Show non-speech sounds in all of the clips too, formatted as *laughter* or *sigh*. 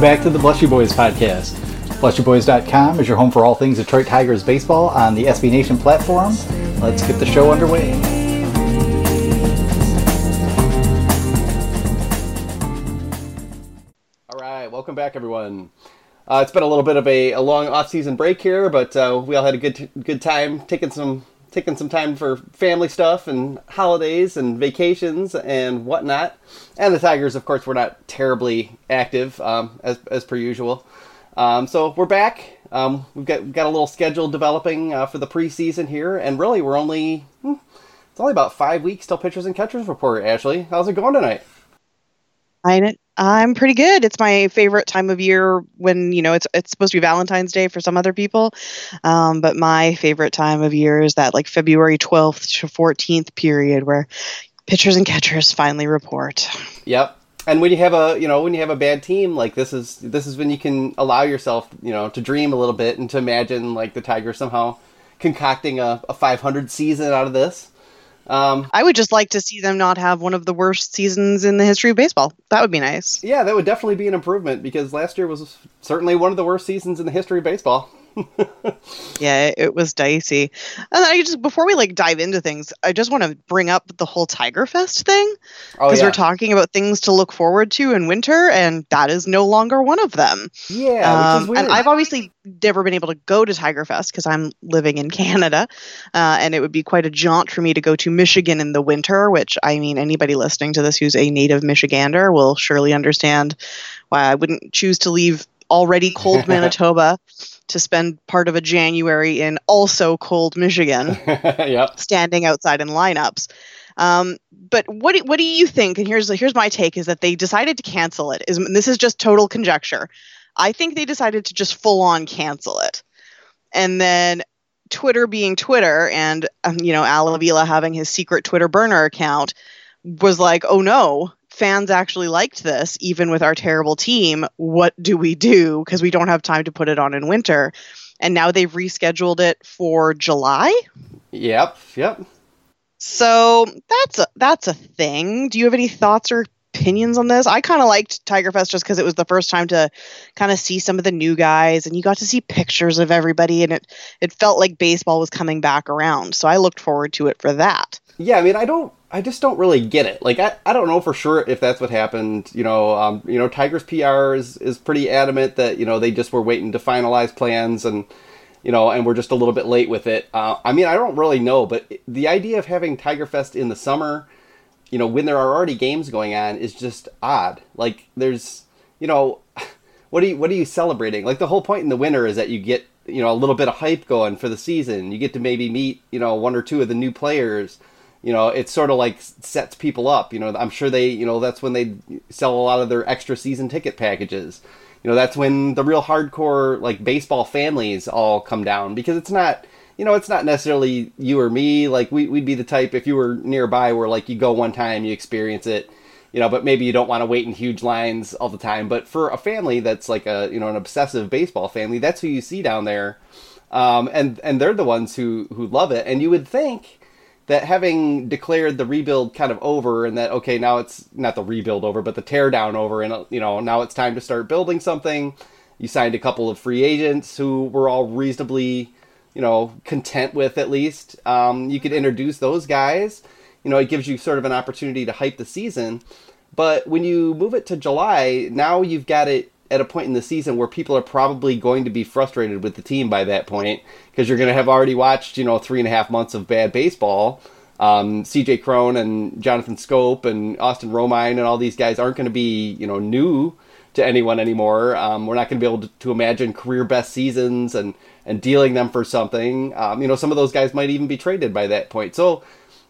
Welcome back to the Bless You Boys podcast. BlessYouBoys.com is your home for all things Detroit Tigers baseball on the SB Nation platform. Let's get the show underway. All right, welcome back, everyone. Uh, it's been a little bit of a, a long off-season break here, but uh, we all had a good good time taking some taking some time for family stuff and holidays and vacations and whatnot. And the Tigers, of course, were not terribly active um, as as per usual. Um, so we're back. Um, we've got we've got a little schedule developing uh, for the preseason here, and really we're only hmm, it's only about five weeks till pitchers and catchers report. Ashley, how's it going tonight? I I'm pretty good. It's my favorite time of year when you know it's it's supposed to be Valentine's Day for some other people, um, but my favorite time of year is that like February 12th to 14th period where pitchers and catchers finally report. Yep. And when you have a you know when you have a bad team like this is this is when you can allow yourself you know to dream a little bit and to imagine like the Tigers somehow concocting a, a 500 season out of this. Um, I would just like to see them not have one of the worst seasons in the history of baseball. That would be nice. Yeah, that would definitely be an improvement because last year was certainly one of the worst seasons in the history of baseball. Yeah, it was dicey. And I just before we like dive into things, I just want to bring up the whole Tiger Fest thing because oh, yeah. we're talking about things to look forward to in winter, and that is no longer one of them. Yeah, um, and I've obviously never been able to go to Tiger Fest because I'm living in *laughs* Canada, uh, and it would be quite a jaunt for me to go to Michigan in the winter. Which I mean, anybody listening to this who's a native Michigander will surely understand why I wouldn't choose to leave already cold *laughs* Manitoba to spend part of a January in also cold Michigan, *laughs* yep. standing outside in lineups. Um, but what do, what do you think? And here's here's my take: is that they decided to cancel it. Is this is just total conjecture? I think they decided to just full on cancel it, and then Twitter being Twitter, and um, you know Al Avila having his secret Twitter burner account was like, oh no, fans actually liked this, even with our terrible team. What do we do? Because we don't have time to put it on in winter. And now they've rescheduled it for July. Yep, yep. So that's a, that's a thing. Do you have any thoughts or opinions on this? I kind of liked Tiger Fest just because it was the first time to kind of see some of the new guys, and you got to see pictures of everybody, and it it felt like baseball was coming back around. So I looked forward to it for that. Yeah, I mean, I don't I just don't really get it. Like I, I don't know for sure if that's what happened. You know, um, you know, Tigers PR is, is pretty adamant that you know they just were waiting to finalize plans and you know and we're just a little bit late with it. Uh, I mean, I don't really know, but the idea of having Tiger Fest in the summer, you know, when there are already games going on, is just odd. Like there's, you know, *laughs* what are you what are you celebrating? Like the whole point in the winter is that you get you know a little bit of hype going for the season. You get to maybe meet you know one or two of the new players you know it sort of like sets people up you know i'm sure they you know that's when they sell a lot of their extra season ticket packages you know that's when the real hardcore like baseball families all come down because it's not you know it's not necessarily you or me. Like we, we'd be the type if you were nearby where like you go one time you experience it you know but maybe you don't want to wait in huge lines all the time. But for a family that's like a you know an obsessive baseball family that's who you see down there. Um, and and they're the ones who who love it. And you would think that having declared the rebuild kind of over and that okay now it's not the rebuild over but the teardown over and you know now it's time to start building something. You signed a couple of free agents who were all reasonably you know content with at least um, you could introduce those guys you know it gives you sort of an opportunity to hype the season but when you move it to july now you've got it at a point in the season where people are probably going to be frustrated with the team by that point because you're going to have already watched, you know, three and a half months of bad baseball. Um, CJ Cron and Jonathan Schoop and Austin Romine and all these guys aren't going to be, you know, new to anyone anymore. Um, we're not going to be able to, to, imagine career best seasons and, and dealing them for something. Um, you know, some of those guys might even be traded by that point. So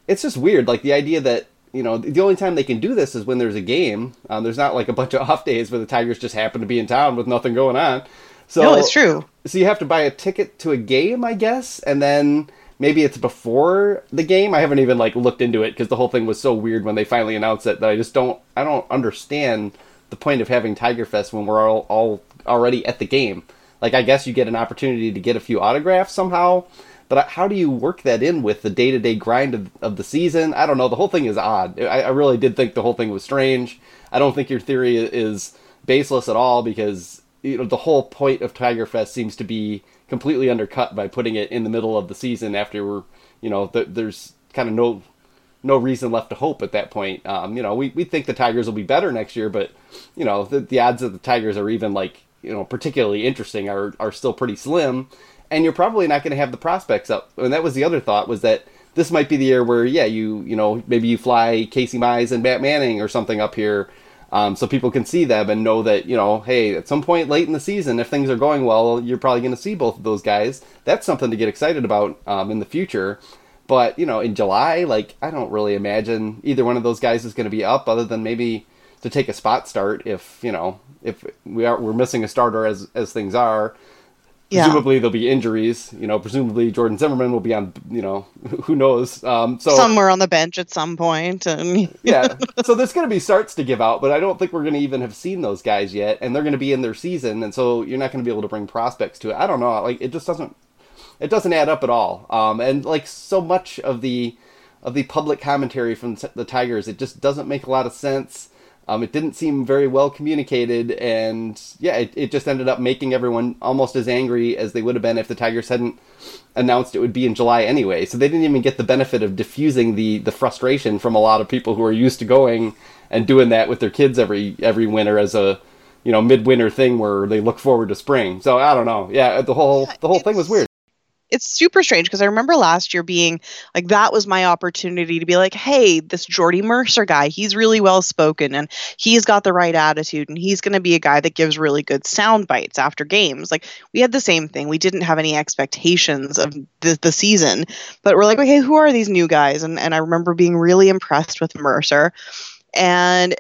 it's just weird. Like the idea that you know, the only time they can do this is when there's a game. Um, there's not like a bunch of off days where the Tigers just happen to be in town with nothing going on. So no, it's true. So you have to buy a ticket to a game, I guess, and then maybe it's before the game. I haven't even like looked into it because the whole thing was so weird when they finally announced it that I just don't. I don't understand the point of having Tiger Fest when we're all, all already at the game. Like I guess you get an opportunity to get a few autographs somehow but how do you work that in with the day to day grind of, of, the season? I don't know. The whole thing is odd. I, I, really did think the whole thing was strange. I don't think your theory is baseless at all because you know the whole point of Tiger Fest seems to be completely undercut by putting it in the middle of the season after we're you know th- there's kind of no no reason left to hope at that point. Um, you know, we, we think the Tigers will be better next year, but you know the, the odds that the Tigers are even like you know particularly interesting are are still pretty slim, and you're probably not going to have the prospects up. And that was the other thought was that this might be the year where yeah you you know maybe you fly Casey Mize and Matt Manning or something up here. Um, so people can see them and know that you know, hey, at some point late in the season, if things are going well, you're probably going to see both of those guys. That's something to get excited about um, in the future. But you know, in July, like I don't really imagine either one of those guys is going to be up, other than maybe to take a spot start if you know if we are we're missing a starter as as things are. Yeah. Presumably there'll be injuries. You know, presumably Jordan Zimmermann will be on. You know, *laughs* who knows? Um, so Somewhere on the bench at some point. And *laughs* yeah. So there's going to be starts to give out, but I don't think we're going to even have seen those guys yet, and they're going to be in their season, and so you're not going to be able to bring prospects to it. I don't know. Like it just doesn't. It doesn't add up at all. Um, and like so much of the of the public commentary from the Tigers, it just doesn't make a lot of sense. Um, it didn't seem very well communicated, and yeah, it, it just ended up making everyone almost as angry as they would have been if the Tigers hadn't announced it would be in July anyway. So they didn't even get the benefit of diffusing the the frustration from a lot of people who are used to going and doing that with their kids every every winter as a you know midwinter thing where they look forward to spring. So I don't know. Yeah, the whole the whole thing was weird. It's super strange because I remember last year being like that was my opportunity to be like, hey, this Jordy Mercer guy, he's really well spoken and he's got the right attitude and he's going to be a guy that gives really good sound bites after games. Like we had the same thing. We didn't have any expectations of the, the season, but we're like, okay, who are these new guys? And and I remember being really impressed with Mercer. And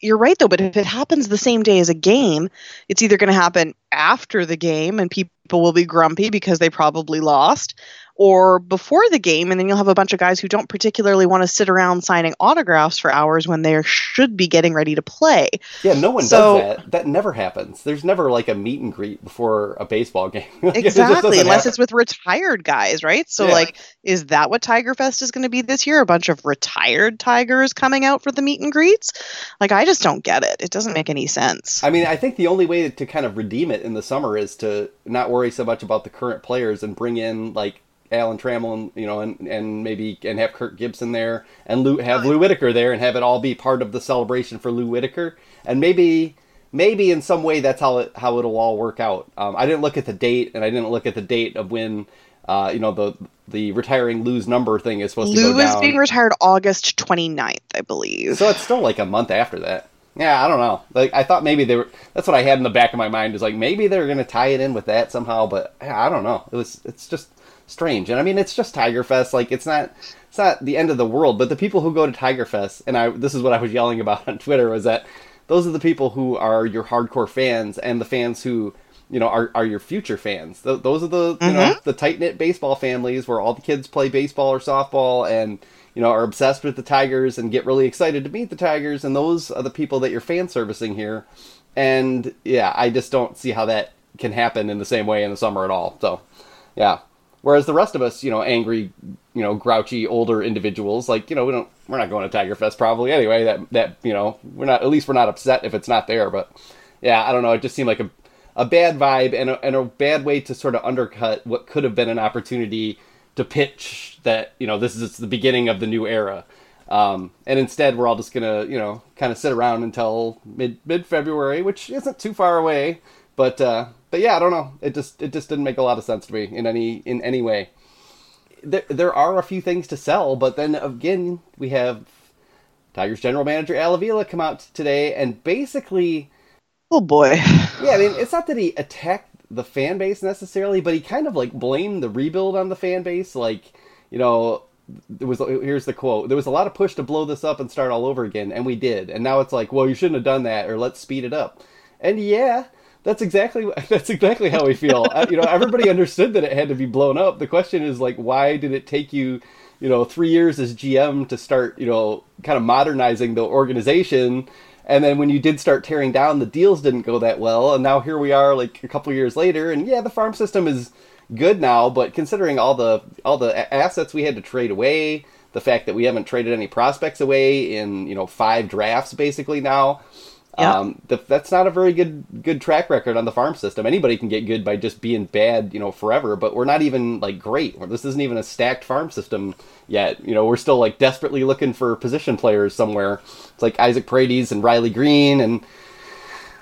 you're right though, but if it happens the same day as a game, it's either going to happen after the game and people will be grumpy because they probably lost, or before the game, and then you'll have a bunch of guys who don't particularly want to sit around signing autographs for hours when they should be getting ready to play. Yeah, no one So- does that. That never happens. There's never like a meet and greet before a baseball *laughs* game. It Exactly, doesn't unless happen. it's with retired guys, right? So, Yeah. like, is that what Tiger Fest is going to be this year? A bunch of retired Tigers coming out for the meet and greets? Like, I just don't get it. It doesn't make any sense. I mean, I think the only way to kind of redeem it in the summer is to not worry so much about the current players and bring in like Alan Trammell and you know and, and maybe and have Kirk Gibson there and Lou, have Lou Whitaker there and have it all be part of the celebration for Lou Whitaker and maybe maybe in some way that's how it how it'll all work out. Um, I didn't look at the date and I didn't look at the date of when uh, you know the the retiring Lou's number thing is supposed to be. Lou is being retired August 29th, I believe. So it's still like a month after that. Yeah, I don't know. Like I thought maybe they were. That's what I had in the back of my mind is like maybe they're gonna tie it in with that somehow. But yeah, I don't know. It was. It's just strange. And I mean, it's just Tiger Fest. Like it's not. It's not the end of the world. But the people who go to Tiger Fest, and I. This is what I was yelling about *laughs* on Twitter was that those are the people who are your hardcore fans and the fans who. You know, are, are your future fans? Th- those are the you know mm-hmm. the tight knit baseball families where all the kids play baseball or softball, and you know, are obsessed with the Tigers and get really excited to meet the Tigers, and those are the people that you're fan servicing here. And yeah, I just don't see how that can happen in the same way in the summer at all. So, yeah. Whereas the rest of us, you know, angry, you know, grouchy older individuals, like you know, we don't, we're not going to Tiger Fest probably anyway. That that you know, we're not. At least we're not upset if it's not there. But yeah, I don't know. It just seemed like a a bad vibe and a, and a bad way to sort of undercut what could have been an opportunity to pitch that you know this is the beginning of the new era. Um, and instead, we're all just gonna you know kind of sit around until mid mid February, which isn't too far away. But uh, but yeah, I don't know. It just it just didn't make a lot of sense to me in any in any way. There there are a few things to sell, but then again, we have Tigers general manager Al Avila come out today and basically oh boy. *laughs* yeah, I mean, it's not that he attacked the fan base necessarily, but he kind of like blamed the rebuild on the fan base. Like, you know, there was here's the quote: "There was a lot of push to blow this up and start all over again, and we did. And now it's like, well, you shouldn't have done that, or let's speed it up." And yeah, that's exactly *laughs* that's exactly how we feel. Uh, you know, everybody *laughs* understood that it had to be blown up. The question is like, why did it take you? You know, three years as GM to start, you know, kind of modernizing the organization, and then when you did start tearing down, the deals didn't go that well. And now here we are, like a couple years later, and yeah, the farm system is good now. But considering all the all the assets we had to trade away, the fact that we haven't traded any prospects away in you know five drafts basically now, Yeah. Um, the, that's not a very good good track record on the farm system. Anybody can get good by just being bad, you know, forever. But we're not even like great. This isn't even a stacked farm system yet. You know, we're still like desperately looking for position players somewhere. It's like Isaac Paredes and Riley Greene, and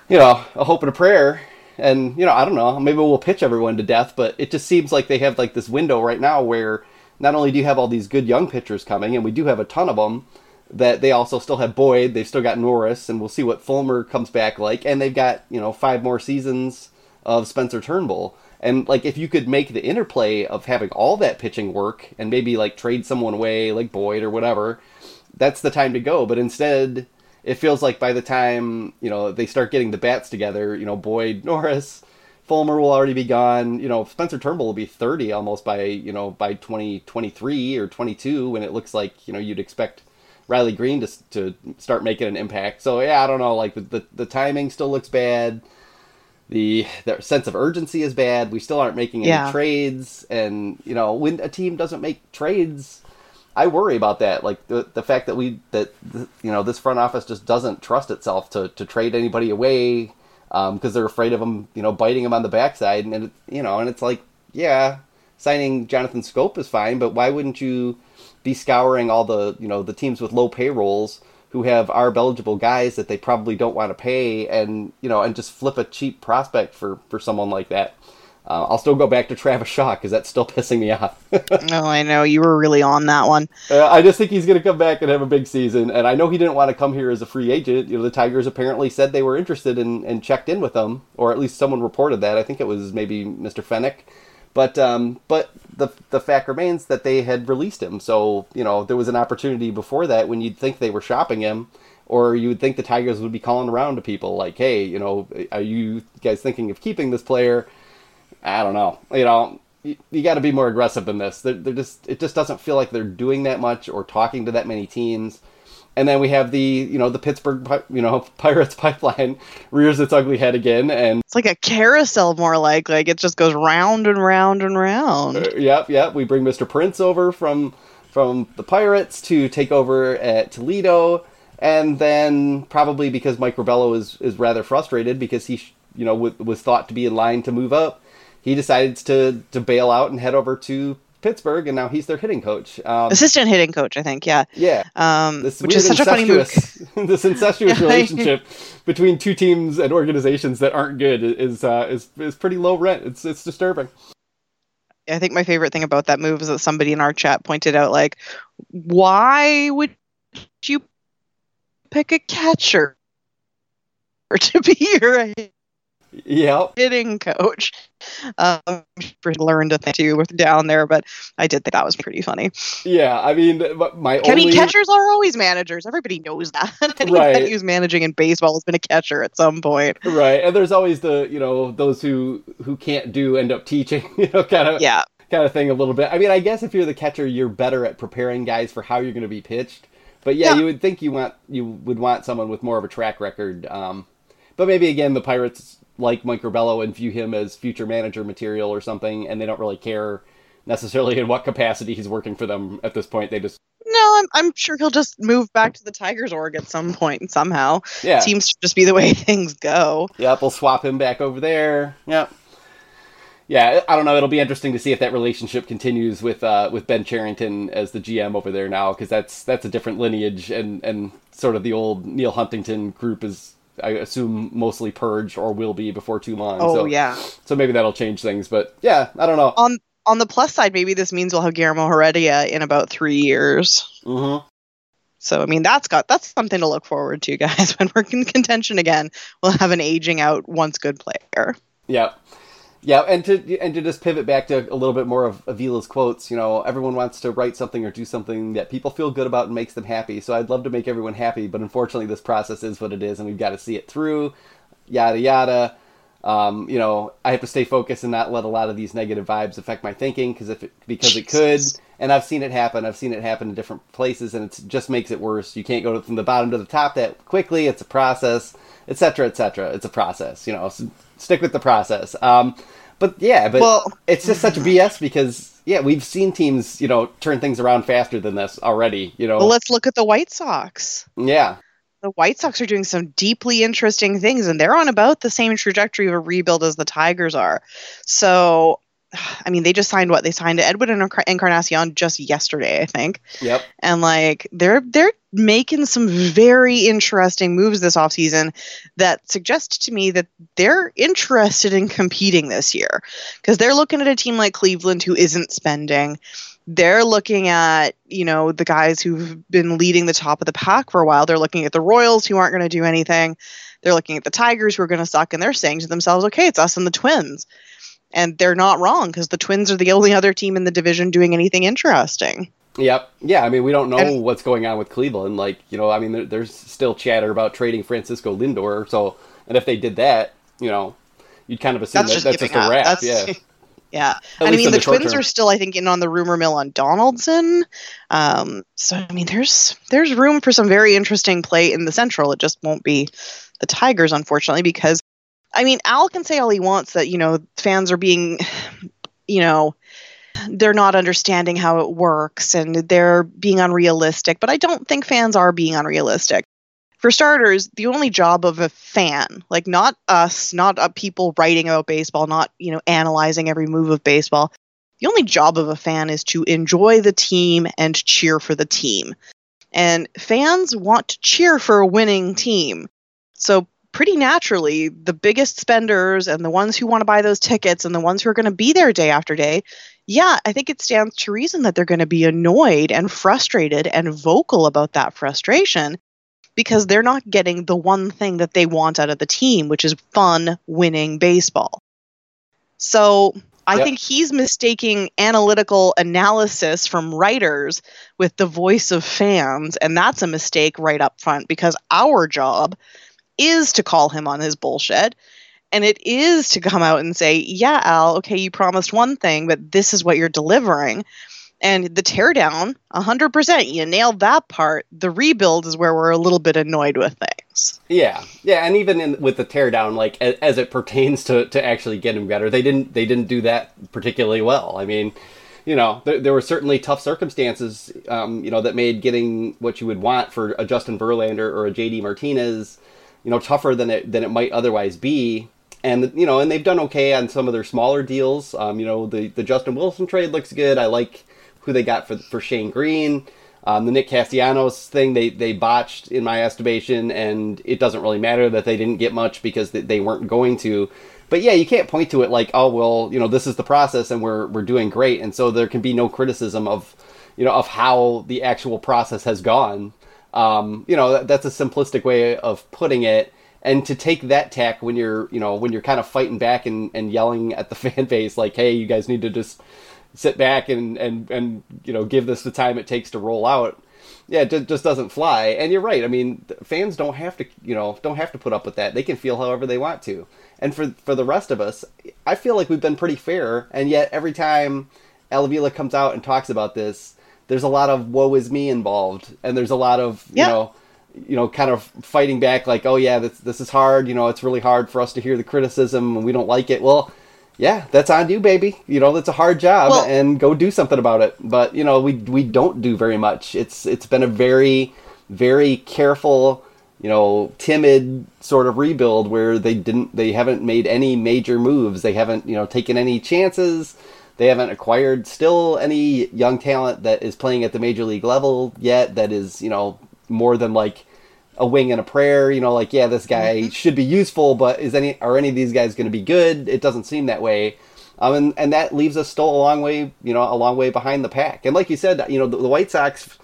you know, a hope and a prayer. And you know, I don't know. Maybe we'll pitch everyone to death, but it just seems like they have like this window right now where not only do you have all these good young pitchers coming, and we do have a ton of them that they also still have Boyd, they've still got Norris, and we'll see what Fulmer comes back like, and they've got you know five more seasons of Spencer Turnbull. And like if you could make the interplay of having all that pitching work and maybe like trade someone away like Boyd or whatever, that's the time to go. But instead, it feels like by the time you know they start getting the bats together, you know Boyd, *laughs* Norris, Fulmer will already be gone. You know Spencer Turnbull will be thirty almost by you know by twenty twenty three or twenty two when it looks like you know you'd expect Riley Greene to to start making an impact. So yeah, I don't know. Like the the, the timing still looks bad. The the sense of urgency is bad. We still aren't making any Yeah. trades, and you know when a team doesn't make trades, I worry about that. Like the the fact that we that you know this front office just doesn't trust itself to to trade anybody away um, because they're afraid of them, you know, biting them on the backside, and it, you know, and it's like, yeah, signing Jonathan Schoop is fine, but why wouldn't you be scouring all the you know the teams with low payrolls who have arb eligible guys that they probably don't want to pay, and you know, and just flip a cheap prospect for for someone like that. Uh, I'll still go back to Travis Shaw because that's still *laughs* pissing me off. *laughs* Oh, I know you were really on that one. Uh, I just think he's going to come back and have a big season. And I know he didn't want to come here as a free agent. You know, the Tigers apparently said they were interested in, and checked in with him, or at least someone reported that. I think it was maybe Mr. Fenech. But um, but the the fact remains that they had released him. So you know there was an opportunity before that when you'd think they were shopping him, or you would think the Tigers would be calling around to people like, hey, you know, are you guys thinking of keeping this player? I don't know. You know, you, you got to be more aggressive than this. They're, they're just it just doesn't feel like they're doing that much or talking to that many teams. And then we have the you know the Pittsburgh you know *laughs* Pirates pipeline *laughs* rears its ugly head again, and It's like a carousel, more like like it just goes round and round and round. uh, yep yep we bring Mr. Prince over from from the Pirates to take over at Toledo, and then probably because Mike Rabelo is is rather frustrated because he sh- you know w- was thought to be in line to move up, he decides to to bail out and head over to Pittsburgh, and now he's their hitting coach. Um, Assistant hitting coach, I think. Yeah. yeah, Um, this which is such a funny move. *laughs* this incestuous *laughs* relationship between two teams and organizations that aren't good is uh, is is pretty low rent. It's it's disturbing. I think my favorite thing about that move is that somebody in our chat pointed out, like, why would you pick a catcher *laughs* to be your Yeah, hitting coach? Um, learned a thing too with down there, but I did think that was pretty funny. yeah. I mean, my I only catchers are always managers. Everybody knows that. *laughs* Anybody Right. who's managing in baseball has been a catcher at some point. right, and there's always the you know those who who can't do end up teaching, *laughs* you know, kind of Yeah. kind of thing a little bit. I mean, I guess if you're the catcher, you're better at preparing guys for how you're going to be pitched. But yeah, Yeah. you would think you want you would want someone with more of a track record. Um, but maybe again, the Pirates like Mike and view him as future manager material or something, and they don't really care necessarily in what capacity he's working for them at this point. They just No, I'm, I'm sure he'll just move back to the Tigers org at some point somehow. yeah, Seems to just be the way *laughs* things go. Yep, we'll swap him back over there. Yep. Yeah, I don't know. It'll be interesting to see if that relationship continues with uh, with Ben Cherington as the GM over there now, because that's that's a different lineage, and and sort of the old Neal Huntington group is, I assume, mostly purged or will be before too long. Oh so, yeah. So maybe that'll change things, but yeah, I don't know. On on the plus side, maybe this means we'll have Guillermo Heredia in about three years. hmm So I mean, that's got that's something to look forward to, *laughs* guys. When we're in contention again, we'll have an aging out once good player. Yep. Yeah, and to and to just pivot back to a little bit more of Avila's quotes, you know, everyone wants to write something or do something that people feel good about and makes them happy. So I'd love to make everyone happy, but unfortunately, this process is what it is, and we've got to see it through. Yada yada. Um, you know, I have to stay focused and not let a lot of these negative vibes affect my thinking because if it, because it could, and I've seen it happen. I've seen it happen in different places, and it just makes it worse. You can't go from the bottom to the top that quickly. It's a process, etc., etc. It's a process. You know, s stick with the process. Um, but yeah, but Well- it's just such BS because yeah, we've seen teams you know turn things around faster than this already. You know, Well, let's look at the White Sox. yeah, the White Sox are doing some deeply interesting things, and they're on about the same trajectory of a rebuild as the Tigers are. So, I mean, they just signed what they signed Edwin and Encarnacion just yesterday, I think. Yep. And like they're they're making some very interesting moves this offseason that suggest to me that they're interested in competing this year. Because they're looking at a team like Cleveland who isn't spending. They're looking at you know the guys who've been leading the top of the pack for a while. They're looking at the royals who aren't going to do anything. They're looking at the tigers who are going to suck and they're saying to themselves okay it's us and the twins. And they're not wrong because the twins are the only other team in the division doing anything interesting Yep. Yeah. I mean, we don't know and, what's going on with Cleveland. Like, you know, I mean, there, there's still chatter about trading Francisco Lindor. So, and if they did that, you know, you'd kind of assume that's that just that's just a wrap. That's, yeah. *laughs* Yeah, At I mean the, the Twins term. are still, I think, in on the rumor mill on Donaldson. Um, so I mean, there's there's room for some very interesting play in the Central. It just won't be the Tigers, unfortunately, because I mean, Al can say all he wants that you know fans are being, *sighs* you know, they're not understanding how it works and they're being unrealistic. But I don't think fans are being unrealistic for starters, the only job of a fan, like not us, not uh, people writing about baseball, not you know analyzing every move of baseball, the only job of a fan is to enjoy the team and cheer for the team. And fans want to cheer for a winning team. So pretty naturally, the biggest spenders and the ones who want to buy those tickets and the ones who are going to be there day after day, yeah, I think it stands to reason that they're going to be annoyed and frustrated and vocal about that frustration because they're not getting the one thing that they want out of the team, which is fun, winning baseball. So I yep. think he's mistaking analytical analysis from writers with the voice of fans, and that's a mistake right up front because our job is to call him on his bullshit. And it is to come out and say, yeah, Al, okay, you promised one thing, but this is what you're delivering. And the teardown, 100%, you nailed that part. The rebuild is where we're a little bit annoyed with things. Yeah, yeah, and even in, with the teardown, like as, as, it pertains to, to actually getting better, they didn't they didn't do that particularly well. I mean, you know, there, there were certainly tough circumstances, um, you know, that made getting what you would want for a Justin Verlander or a JD Martinez, you know, tougher than it than it might otherwise be and you know, and they've done okay on some of their smaller deals. Um, you know, the the Justin Wilson trade looks good. I like who they got for for Shane Greene. Um, the Nick Castellanos thing they they botched in my estimation, and it doesn't really matter that they didn't get much because they, weren't going to. But yeah, you can't point to it like, oh well, you know, this is the process, and we're we're doing great, and so there can be no criticism of, you know, of how the actual process has gone. Um, you know, that, that's a simplistic way of putting it. And to take that tack when you're, you know, when you're kind of fighting back and, and yelling at the *laughs* fan base, like, hey, you guys need to just sit back and and and you know give this the time it takes to roll out yeah it just doesn't fly. And you're right. I mean fans don't have to you know don't have to put up with that. They can feel however they want to. And for for the rest of us i feel like we've been pretty fair. And yet every time Al Avila comes out and talks about this there's a lot of woe is me involved and there's a lot of you yeah. know you know kind of fighting back like oh yeah this this is hard you know it's really hard for us to hear the criticism and we don't like it well yeah, that's on you, baby. You know, that's a hard job, well, and go do something about it. But you know, we we don't do very much. It's it's been a very very careful, you know, timid sort of rebuild where they didn't they haven't made any major moves. They haven't you know taken any chances. They haven't acquired still any young talent that is playing at the major league level yet. That is you know more than like a wing and a prayer. You know, like yeah, this guy mm-hmm. should be useful, but is any are any of these guys going to be good? It doesn't seem that way. Um, and, and that leaves us still a long way, you know, a long way behind the pack. And like you said, you know, the, the White Sox,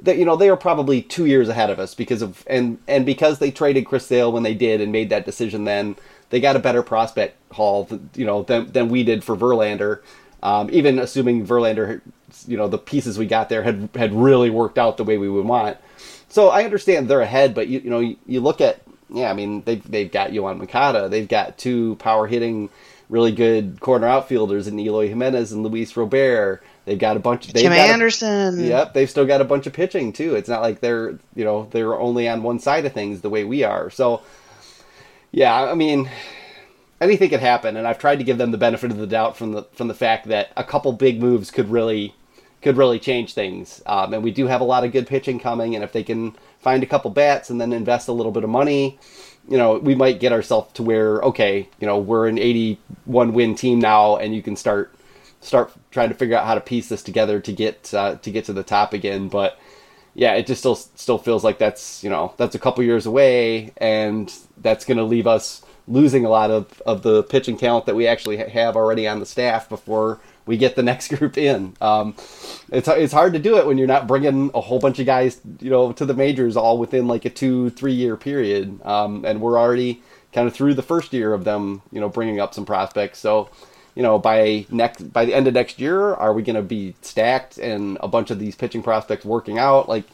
that you know, they are probably two years ahead of us because of and and because they traded Chris Sale when they did and made that decision, then they got a better prospect haul, you know, than than we did for Verlander. Um, even assuming Verlander, you know, the pieces we got there had had really worked out the way we would want. So I understand they're ahead, but you you know you, you look at yeah, I mean they've they've got Yoan Moncada, they've got two power hitting, really good corner outfielders in Eloy Jimenez and Luis Robert. They've got a bunch. of Tim Anderson. A, yep, they've still got a bunch of pitching too. It's not like they're you know they're only on one side of things the way we are. So yeah, I mean anything could happen, and I've tried to give them the benefit of the doubt from the from the fact that a couple big moves could really could really change things. Um, and we do have a lot of good pitching coming, and if they can find a couple bats and then invest a little bit of money, you know, we might get ourselves to where okay, you know, we're an 81 win team now, and you can start start trying to figure out how to piece this together to get uh, to get to the top again. But yeah, it just still still feels like that's you know that's a couple years away, and that's going to leave us losing a lot of, of the pitching talent that we actually have already on the staff before we get the *laughs* next group in. Um, it's it's hard to do it when you're not bringing a whole bunch of guys, you know, to the majors all within like a two three year period, um, and we're already kind of through the first year of them, you know, bringing up some prospects. So, you know, by next by the end of next year, are we going to be stacked and a bunch of these pitching prospects working out? Like,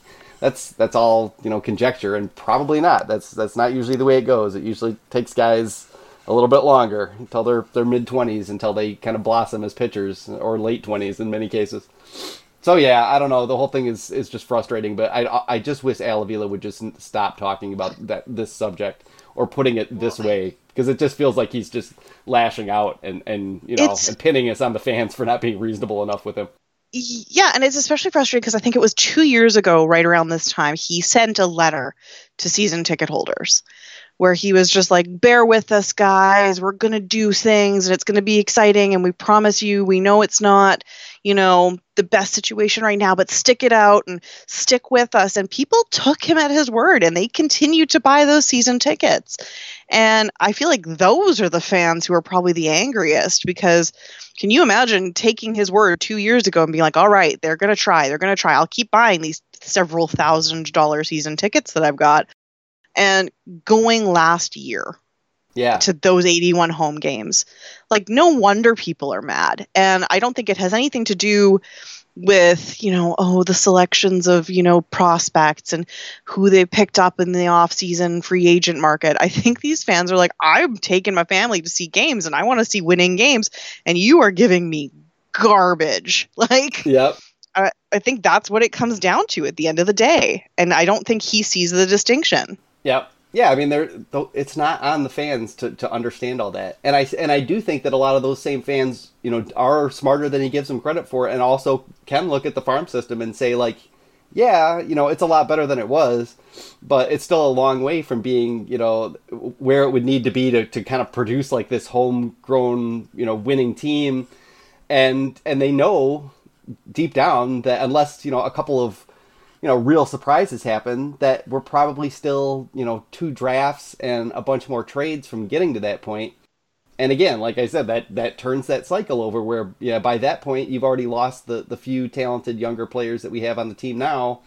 that's that's all you know conjecture, and probably not. That's that's not usually the way it goes. It usually takes guys a little bit longer until they're they're mid twenties until they kind of blossom as pitchers or late twenties in many cases. So yeah, I don't know. The whole thing is is just frustrating, but I I just wish Al Avila would just stop talking about that this subject or putting it this way because it just feels like he's just lashing out and and you know and pinning us on the fans for not being reasonable enough with him. Yeah, and it's especially frustrating because I think it was two years ago, right around this time, he sent a letter to season ticket holders where he was just like, bear with us, guys. We're going to do things and it's going to be exciting. And we promise you, we know it's not, you know, the best situation right now, but stick it out and stick with us. And people took him at his word and they continued to buy those season tickets. And I feel like those are the fans who are probably the angriest because can you imagine taking his word two years ago and being like, all right, they're going to try, they're going to try. I'll keep buying these several thousand dollar season tickets that I've got and going last year yeah. to those 81 home games. Like, no wonder people are mad. And I don't think it has anything to do with, you know, oh, the selections of, you know, prospects and who they picked up in the off-season free agent market. I think these fans are like, I'm taking my family to see games and I want to see winning games. And you are giving me garbage. *laughs* Like, yep. I, I think that's what it comes down to at the end of the day. And I don't think he sees the distinction. Yep. Yeah, I mean, they're, it's not on the fans to, to understand all that, and I and I do think that a lot of those same fans, you know, are smarter than he gives them credit for, and also can look at the farm system and say like, yeah, you know, it's a lot better than it was, but it's still a long way from being, you know, where it would need to be to, to kind of produce like this homegrown, you know, winning team, and and they know deep down that unless you know a couple of you know real surprises happen that we're probably still you know two drafts and a bunch more trades from getting to that point. and again like i said that that turns that cycle over where yeah by that point you've already lost the the few talented younger players that we have on the team now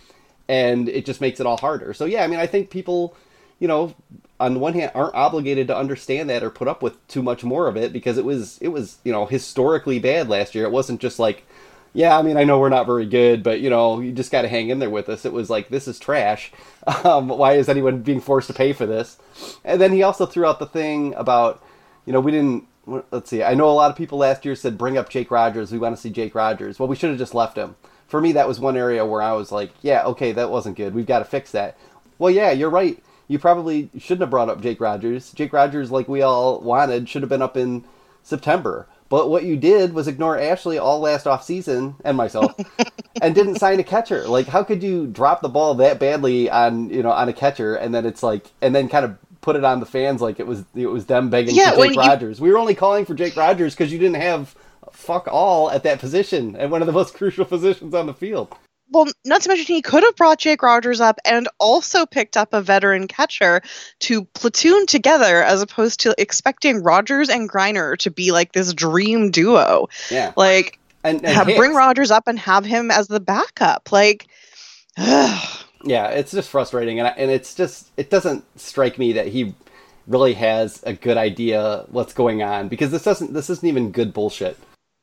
and it just makes it all harder so yeah i mean i think people you know on the one hand aren't obligated to understand that or put up with too much more of it because it was it was you know historically bad last year it wasn't just like yeah, I mean, I know we're not very good, but you know, you just got to hang in there with us. It was like, this is trash. *laughs* Um, why is anyone being forced to pay for this? And then he also threw out the thing about, you know, we didn't. Let's see. I know a lot of people last year said bring up Jake Rogers. We want to see Jake Rogers. Well, we should have just left him. For me, that was one area where I was like, yeah, okay, that wasn't good. We've got to fix that. Well, yeah, you're right. You probably shouldn't have brought up Jake Rogers. Jake Rogers, like we all wanted, should have been up in September. But what you did was ignore Ashley all last off season and myself, *laughs* and didn't sign a catcher. Like, how could you drop the ball that badly on you know on a catcher, and then it's like, and then kind of put it on the fans like it was it was them begging yeah, for Jake Rogers. You... We were only calling for Jake Rogers because you didn't have fuck all at that position and one of the most *laughs* crucial positions on the field well, not to mention he could have brought Jake Rogers up and also picked up a veteran catcher to platoon together as opposed to expecting Rogers and Greiner to be like this dream duo. Yeah. Like and, and have, bring Rogers up and have him as the backup. Like *sighs* Yeah, it's just frustrating and and it's just it doesn't strike me that he really has a good idea what's going on because this doesn't this isn't even good bullshit.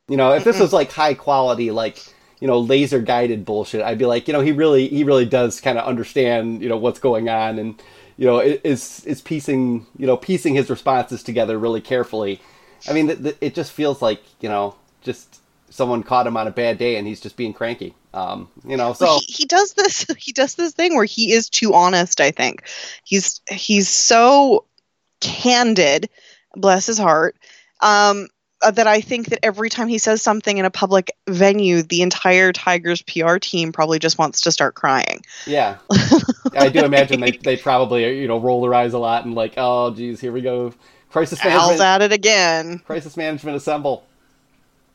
You know, if this was like high quality like you know laser guided bullshit. I'd be like you know he really he really does kind of understand you know what's going on and you know is is piecing you know piecing his responses together really carefully. I mean th- th- it just feels like you know just someone caught him on a bad day and he's just being cranky. Um you know so he, he does this *laughs* he does this thing where he is too honest i think. He's he's so candid bless his heart. Um uh, that I think that every time he says something in a public venue, the entire Tigers PR team probably just wants to start crying. Yeah, *laughs* I do imagine they they probably you know roll their eyes a lot and like, oh geez, here we go, crisis management. Al's at it again. Crisis management assemble.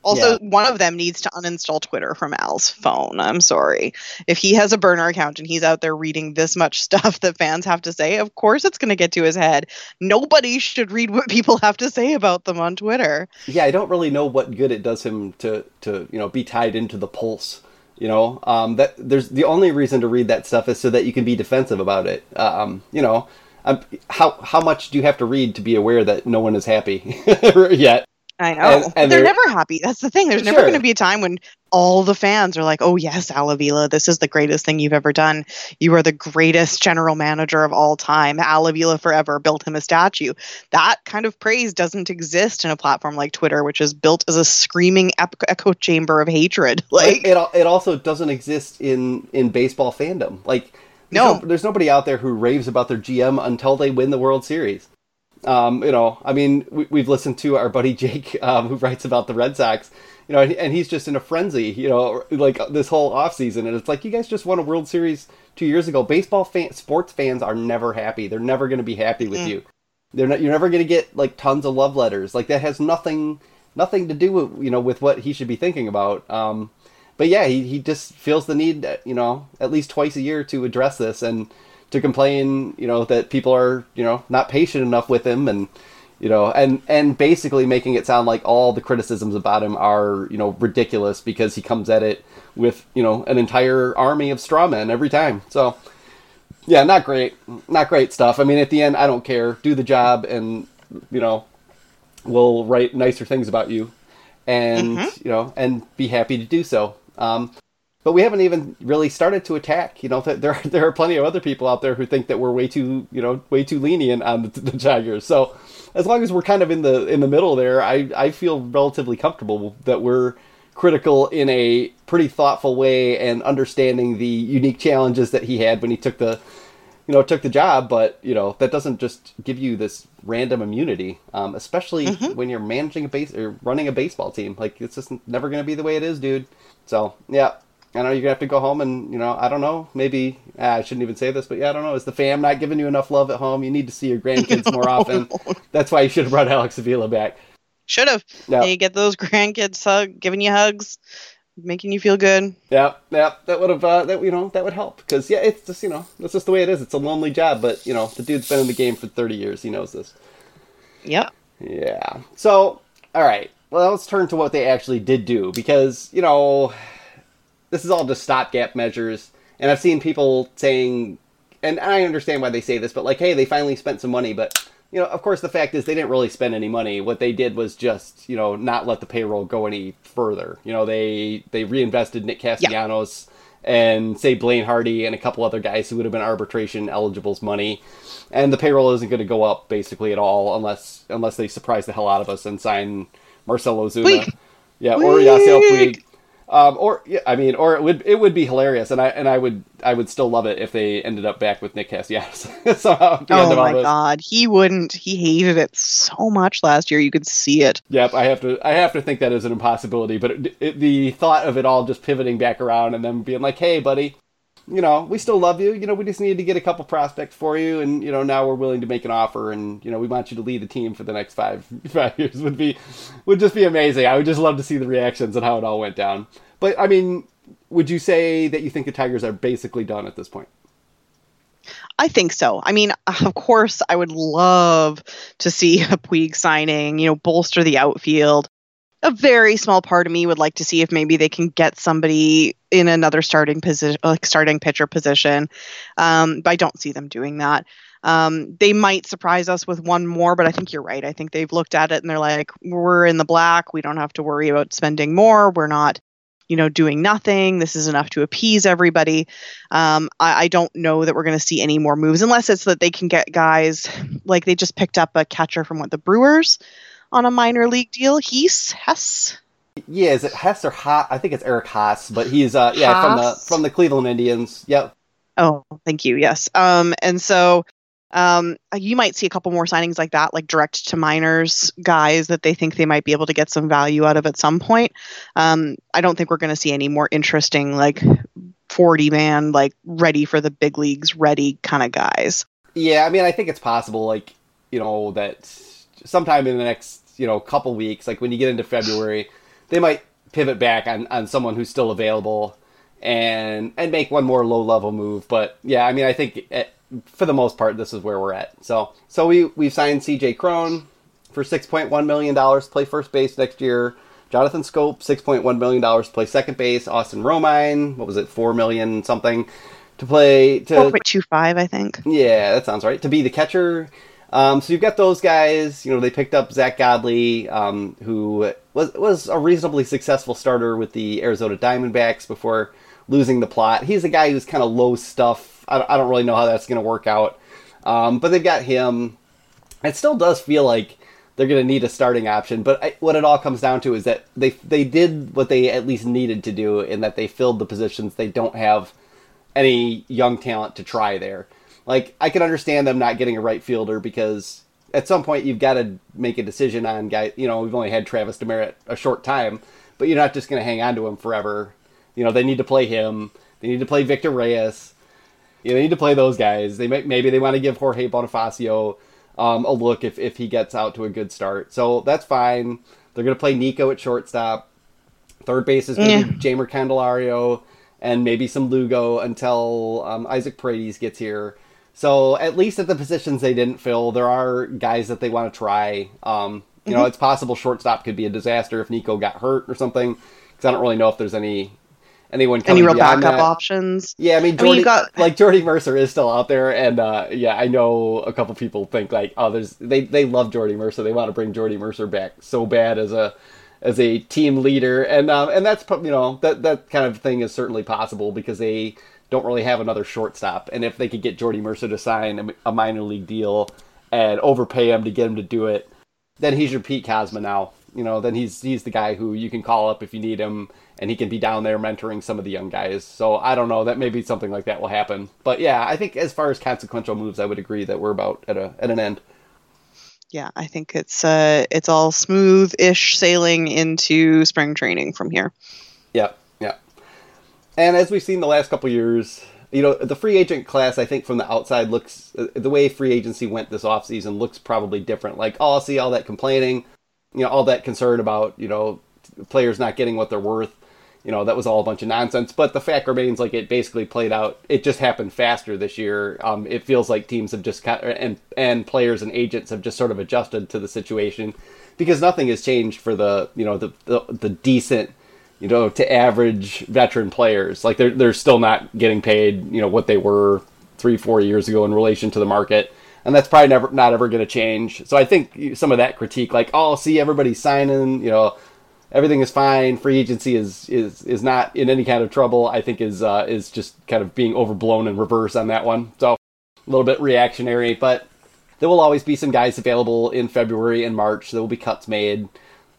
Also, Yeah. one of them needs to uninstall Twitter from Al's phone. I'm sorry. If he has a burner account and he's out there reading this much *laughs* stuff that fans have to say, of course it's going to get to his head. Nobody should read what people have to say about them on Twitter. Yeah, I don't really know what good it does him to to you know be tied into the pulse. You know, um, that there's the only reason to read that stuff is so that you can be defensive about it. Um, you know, um, how how much do you have to read to be aware that no one is happy *laughs* yet? I know. And- and they're, they're- never happy. That's the thing. There's never Sure. going to be a time when all the fans are like, oh, yes, Al Avila, this is the greatest thing you've ever done. You are the greatest general manager of all time. Al Avila forever built him a statue. That kind of praise doesn't exist in a platform like Twitter, which is built as a screaming echo chamber of hatred. *laughs* Like, it, it also doesn't exist in in baseball fandom. Like No. there's nobody out there who raves about their GM until they win the World Series. Um, you know, I mean, we, we've listened to our buddy Jake, *laughs* um, who writes about the Red Sox. You know, and, and he's just in a frenzy. You know, like this whole offseason. and it's like you guys just won a World Series two years ago. Baseball fan, sports fans are never happy. They're never going to be happy with Mm. you. They're not. You're never going to get like tons of love letters. Like that has nothing nothing to do with you know with what he should be thinking about. Um, but yeah, he, he just feels the need, uh, you know, at least twice a year to address this and to complain, you know, that people are, you know, not patient enough with him and, you know, and, and basically making it sound like all the criticisms about him are, you know, ridiculous because he comes at it with, you know, an entire army of straw men every time. So, yeah, not great. Not great stuff. I mean, at the end, I don't care. Do the job and, you know, we'll write nicer things about you and you know and be happy to do so um, but we haven't even really started to attack you know th- there *laughs* there are plenty of other people out there who think that we're way too you know way too lenient on the, the tigers so as long as we're kind of in the in the middle there i i feel relatively comfortable that we're critical in a pretty thoughtful way and understanding the unique challenges that he had when he took the you know, took the job, but you know that doesn't just give you this random immunity, um, especially when you're managing a base or running a baseball team. Like it's just never going to be the way it is, dude. So yeah, I know you're gonna have to go home and you know I don't know maybe ah, I shouldn't even say this, but yeah I don't know is the fam not giving you enough love at home? You need to see your grandkids more *laughs* often. That's why you should have brought Alex Avila back. should have. Yeah. You get those grandkids hug, giving you hugs, making you feel good. Yeah, yeah, that would have uh, that you know that would help because yeah, it's just you know that's just the way it is. It's a lonely job, but you know the dude's been in the game for thirty years. He knows this. Yep. Yeah. So, all right. Well, let's turn to what they actually did do because, you know, this is all just stopgap measures. And I've seen people saying, and I understand why they say this, but like, hey, they finally spent some money. But, you know, of course, the fact is they didn't really spend any money. What they did was just, you know, not let the payroll go any further. You know, they, they reinvested Nick Castellanos and, say, Blaine Hardy and a couple other guys who would have been arbitration eligibles money and the payroll isn't going to go up basically at all unless unless they surprise the hell out of us and sign Marcell Ozuna, Puig. yeah, or Yasiel Puig. Um, or yeah, I mean, or it would it would be hilarious, and I and I would I would still love it if they ended up back with Nick Castellanos *laughs* somehow. at the end Oh my god, he wouldn't. He hated it so much last year. You could see it. Yep, I have to I have to think that is an impossibility, but it, it, the thought of it all just pivoting back around and then being like, hey, buddy. You know, we still love you. You know, we just needed to get a couple prospects for you, and you know, now we're willing to make an offer, and you know, we want you to lead the team for the next five *laughs* five years. Would be, would just be amazing. I would just love to see the reactions and how it all went down. But I mean, would you say that you think the Tigers are basically done at this point? I think so. I mean, *laughs* of course, I would love to see *laughs* a Puig signing, you know, bolster the outfield. A very small part of me would like to see if maybe they can get somebody in another starting position, like starting pitcher position. Um, but I don't see them doing that. Um, they might surprise us with one more, but I think you're right. I think they've looked at it and they're like, we're in the black. We don't have to worry about spending more. We're not, you know, doing nothing. This is enough to appease everybody. Um, I, I don't know that we're going to see any more moves unless it's that they can get guys like they just picked up a catcher from what the Brewers on a minor league deal. He's Hess. Yeah, is it Hess or Haas? I think it's Eric Haase, but he's uh yeah from the from the Cleveland Indians. Yep. Oh, thank you. Yes. Um, and so Um, you might see a couple more signings like that, like direct to minors guys that they think they might be able to get some value out of at some point. Um, I don't think we're going to see any more interesting, like 40 man, like ready for the big leagues, ready kind of guys. Yeah, I mean, I think it's possible, like, you know, that sometime in the next, you know, a couple weeks, like when you get into February, they might pivot back on, on someone who's still available and and make one more low level move. But yeah, I mean, I think it, for the most part, this is where we're at. So, so we we've signed C.J. Cron for six point one million dollars to play first base next year. Jonathan Schoop, six point one million dollars to play second base. Austin Romine, what was it, four million something to play to four point two five, I think. Yeah, that sounds right. To be the catcher. Um, so you've got those guys. You know, they picked up Zack Godley, um, who was was a reasonably successful starter with the Arizona Diamondbacks before losing the plot. He's a guy who's kind of low stuff I, I don't really know how that's going to work out. Um, but they've got him. It still does feel like they're going to need a starting option. But I, what it all comes down to is that they they did what they at least needed to do in that they filled the positions. They don't have any young talent to try there. Like I can understand them not getting a right fielder because at some point you've got to make a decision on guy. You know, we've only had Travis Demeritte a short time, but you're not just going to hang on to him forever. You know, they need to play him. They need to play Victor Reyes. You know, they need to play those guys. They may, maybe they want to give Jorge Bonifacio um, a look if, if he gets out to a good start. So that's fine. They're going to play Nico at shortstop. Third base is going to yeah. be Jeimer Candelario and maybe some Lugo until um, Isaac Paredes gets here. So at least at the positions they didn't fill, there are guys that they want to try. Um, you mm-hmm. know, it's possible shortstop could be a disaster if Nico got hurt or something. Because I don't really know if there's any anyone any real backup that. options. Yeah, I mean, Jordy, I mean, got... like Jordy Mercer is still out there, and uh, yeah, I know a couple people think like, oh, there's they they love Jordy Mercer, they want to bring Jordy Mercer back so bad as a as a team leader, and um, and that's you know that that kind of thing is certainly possible because they don't really have another shortstop, and if they could get Jordy Mercer to sign a, minor league deal and overpay him to get him to do it, then he's your Pete Kozma now. You know, then he's he's the guy who you can call up if you need him and he can be down there mentoring some of the young guys. So I don't know that maybe something like that will happen. But yeah, I think as far as consequential moves, I would agree that we're about at a at an end. Yeah, I think it's uh it's all smooth-ish sailing into spring training from here. Yeah. And as we've seen the last couple years, you know, the free agent class, I think from the outside looks the way free agency went this offseason looks probably different. Like, oh, I'll see all that complaining, you know, all that concern about, you know, players not getting what they're worth you know that was all a bunch of nonsense. But the fact remains, like it basically played out. It just happened faster this year. Um, it feels like teams have just and and players and agents have just sort of adjusted to the situation because nothing has changed for the you know the the, the decent you know to average veteran players. Like they're they're still not getting paid you know what they were three four years ago in relation to the market. And that's probably never not ever going to change. So I think some of that critique, like, oh, see everybody signing, you know, everything is fine. Free agency is is is not in any kind of trouble. I think is uh, is just kind of being overblown in reverse on that one. So a little bit reactionary, but there will always be some guys available in February and March. There will be cuts made.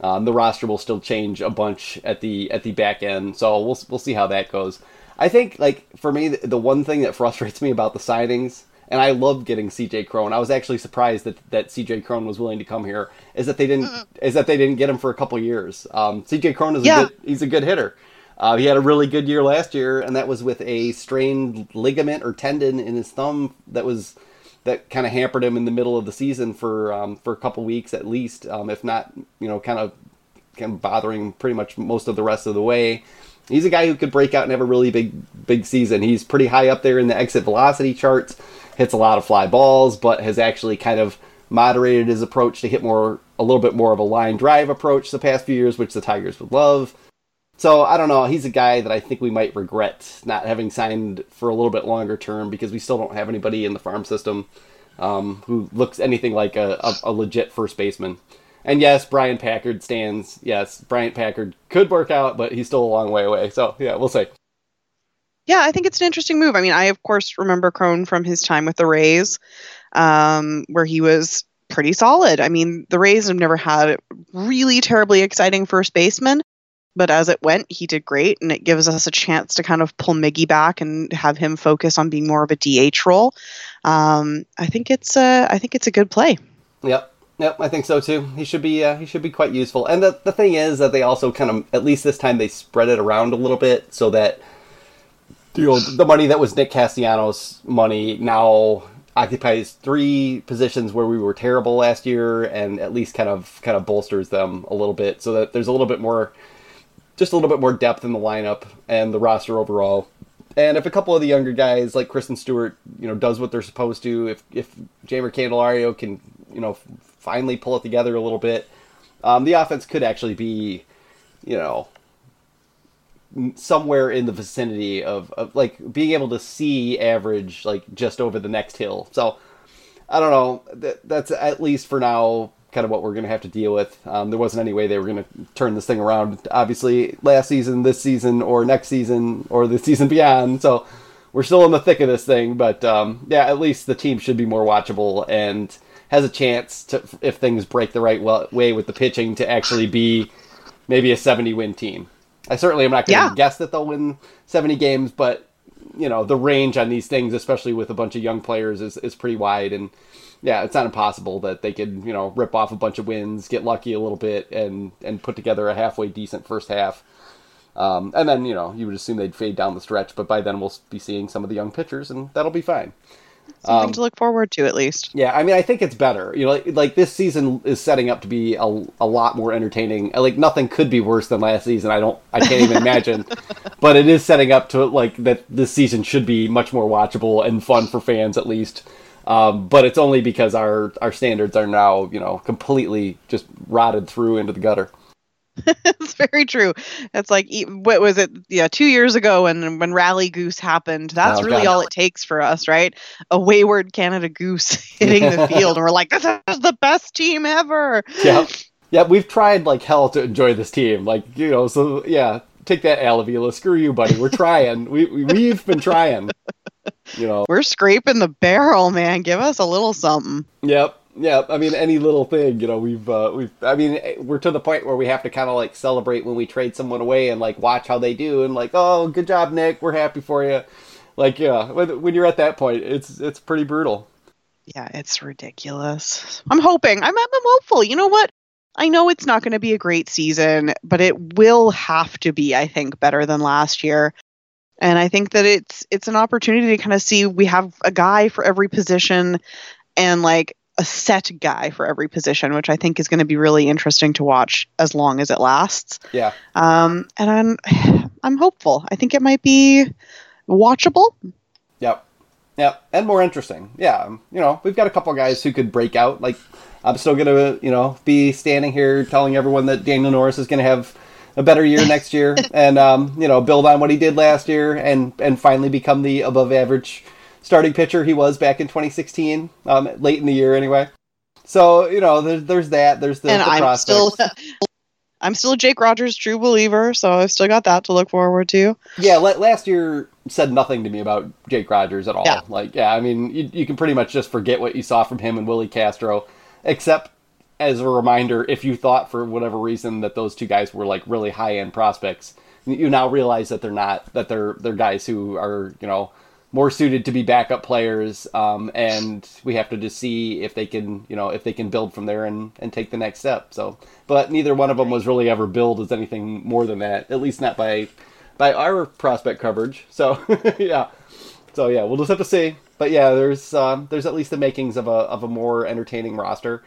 Um, the roster will still change a bunch at the at the back end, so we'll we'll see how that goes. I think like for me, the, the one thing that frustrates me about the signings and I love getting CJ Cron. I was actually surprised that that CJ Cron was willing to come here. Is that they didn't is that they didn't get him for a couple years. Um, CJ Cron is yeah. a good, he's a good hitter. Uh, he had a really good year last year, and that was with a strained ligament or tendon in his thumb that was that kind of hampered him in the middle of the season for um, for a couple weeks at least, um, if not you know kind of kind of bothering pretty much most of the rest of the way. He's a guy who could break out and have a really big big season. He's pretty high up there in the exit velocity charts hits a lot of fly balls, but has actually kind of moderated his approach to hit more a little bit more of a line drive approach the past few years, which the Tigers would love. So I don't know. He's a guy that I think we might regret not having signed for a little bit longer term because we still don't have anybody in the farm system um, who looks anything like a, a, a, legit first baseman. And yes, Bryant Packard stands. Yes, Bryant Packard could work out, but he's still a long way away. So yeah, we'll see. Yeah, I think it's an interesting move. I mean, I of course remember Cron from his time with the Rays, um, where he was pretty solid. I mean, the Rays have never had really terribly exciting first baseman, but as it went, he did great, and it gives us a chance to kind of pull Miggy back and have him focus on being more of a DH role. Um, I think it's a, I think it's a good play. Yep. Yep, I think so too. He should be uh, he should be quite useful. And the the thing is that they also kind of at least this time they spread it around a little bit so that you know the money that was Nick Castellanos money now occupies three positions where we were terrible last year and at least kind of kind of bolsters them a little bit so that there's a little bit more just a little bit more depth in the lineup and the roster overall. And if a couple of the younger guys like Christin Stewart, you know, does what they're supposed to, if if Jeimer Candelario can, you know, finally pull it together a little bit, um, the offense could actually be, you know, somewhere in the vicinity of, of like being able to see average like just over the next hill. So I don't know. That, that's at least for now kind of what we're going to have to deal with. Um, there wasn't any way they were going to turn this thing around. Obviously, last season, this season, or next season, or the *laughs* season beyond. So we're still in the thick of this thing. But um, yeah, at least the team should be more watchable and has a chance to, if things break the right way with the pitching, to actually be maybe a 70 win team. I certainly am not going to yeah. guess that they'll win 70 games, but you know the range on these things, especially with a bunch of young players, is is pretty wide. And yeah, it's not impossible that they could you know rip off a bunch of wins, get lucky a little bit, and and put together a halfway decent first half. Um, and then you know you would assume they'd fade down the stretch, but by then we'll be seeing some of the young pitchers, and that'll be fine. Something um, to look forward to, at least. Yeah, I mean, I think it's better. You know, like, like, this season is setting up to be a, a lot more entertaining. Like nothing could be worse than last season. I don't, I can't even imagine. *laughs* But it is setting up to like that. This season should be much more watchable and fun for fans, at least. Um, but it's only because our our standards are now, you know, completely just rotted through into the gutter. *laughs* it's very true. It's like what was it? Yeah, two years ago when when Rally Goose happened. That's oh, really God. all it takes for us, right? A wayward Canada Goose *laughs* *laughs* hitting the field, and we're like, this is the best team ever. Yeah, yeah. We've tried like hell to enjoy this team. Like you know, so yeah. Take that, Al Avila. Screw you, buddy. We're trying. we, we we've been trying. *laughs* You know, we're scraping the barrel, man. Give us a little something. Yep yeah, I mean, any little thing, you know, we've uh, we've. I mean, we're to the point where we have to kind of like celebrate when we trade someone away and like watch how they do and like, oh, good job, Nick, we're happy for you. Like, yeah, when, when you're at that point, it's it's pretty brutal. Yeah, it's ridiculous. I'm hoping. I'm I'm hopeful. You know what? I know it's not going to be a great season, but it will have to be, I think, better than last year. And I think that it's it's an opportunity to kind of see we have a guy for every position and like a set guy for every position, which I think is going to be really interesting to watch as long as it lasts. Yeah. Um, and I'm *sighs* I'm hopeful. I think it might be watchable. Yep. Yep. And more interesting. Yeah. You know, we've got a couple guys who could break out. Like, I'm still going to, you know, be standing here telling everyone that Daniel Norris is going to have a better year next year and, um, you know, build on what he did last year and, and finally become the above average starting pitcher he was back in 2016, um, late in the year anyway. So you know, there's there's that. There's the, and the I'm prospects. still. *laughs* I'm still a Jake Rogers true believer, so I've still got that to look forward to. Yeah, last year said nothing to me about Jake Rogers at all. Yeah. Like, yeah, I mean, you, you can pretty much just forget what you saw from him and Willi Castro, except as a reminder, if you thought for whatever reason that those two guys were like really high end prospects, you now realize that they're not. That they're they're guys who are you know more suited to be backup players, um, and we have to just see if they can, you know, if they can build from there and, and take the next step. So, but neither one of them was really ever billed as anything more than that, at least not by by our prospect coverage. So, *laughs* yeah, so yeah, we'll just have to see. But yeah, there's um, there's at least the makings of a of a more entertaining roster.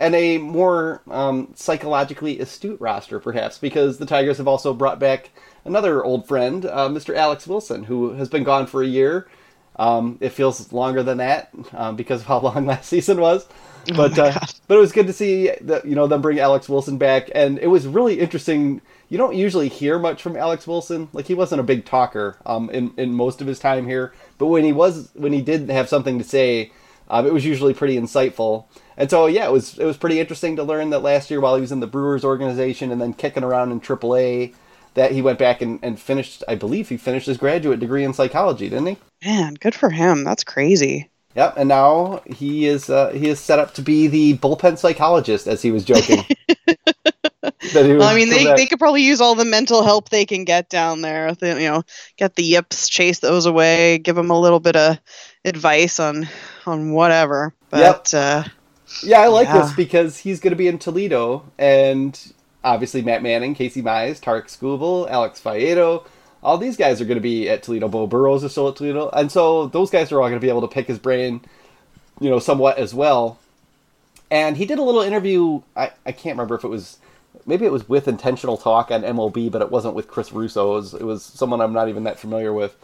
And a more um, psychologically astute roster, perhaps, because the Tigers have also brought back another old friend, uh, Mr. Alex Wilson, who has been gone for a year. Um, it feels longer than that um, because of how *laughs* long last season was. Oh but oh uh, but it was good to see that you know them bring Alex Wilson back, and it was really interesting. You don't usually hear much from Alex Wilson. Like he wasn't a big talker um, in in most of his time here, but when he was when he did have something to say, um, it was usually pretty insightful. And so yeah, it was it was pretty interesting to learn that last year while he was in the Brewers organization and then kicking around in AAA that he went back and, and finished, I believe he finished his graduate degree in psychology, didn't he? Man, good for him. That's crazy. Yep, and now he is uh, he is set up to be the bullpen psychologist, as he was joking. *laughs* that he Well, I mean, they, they could probably use all the mental help they can get down there. You know, get the yips, chase those away, give them a little bit of advice on on whatever. But uh, Yeah, I like Yeah. this because he's going to be in Toledo, and obviously Matt Manning, Casey Mize, Tarik Skubal, Alex Faedo, all these guys are going to be at Toledo. Beau Burrows is still at Toledo, and so those guys are all going to be able to pick his brain, you know, somewhat as well. And he did a little interview. I, I can't remember if it was maybe it was with Intentional Talk on MLB, but it wasn't with Chris Russo. It was, it was someone I'm not even that familiar with.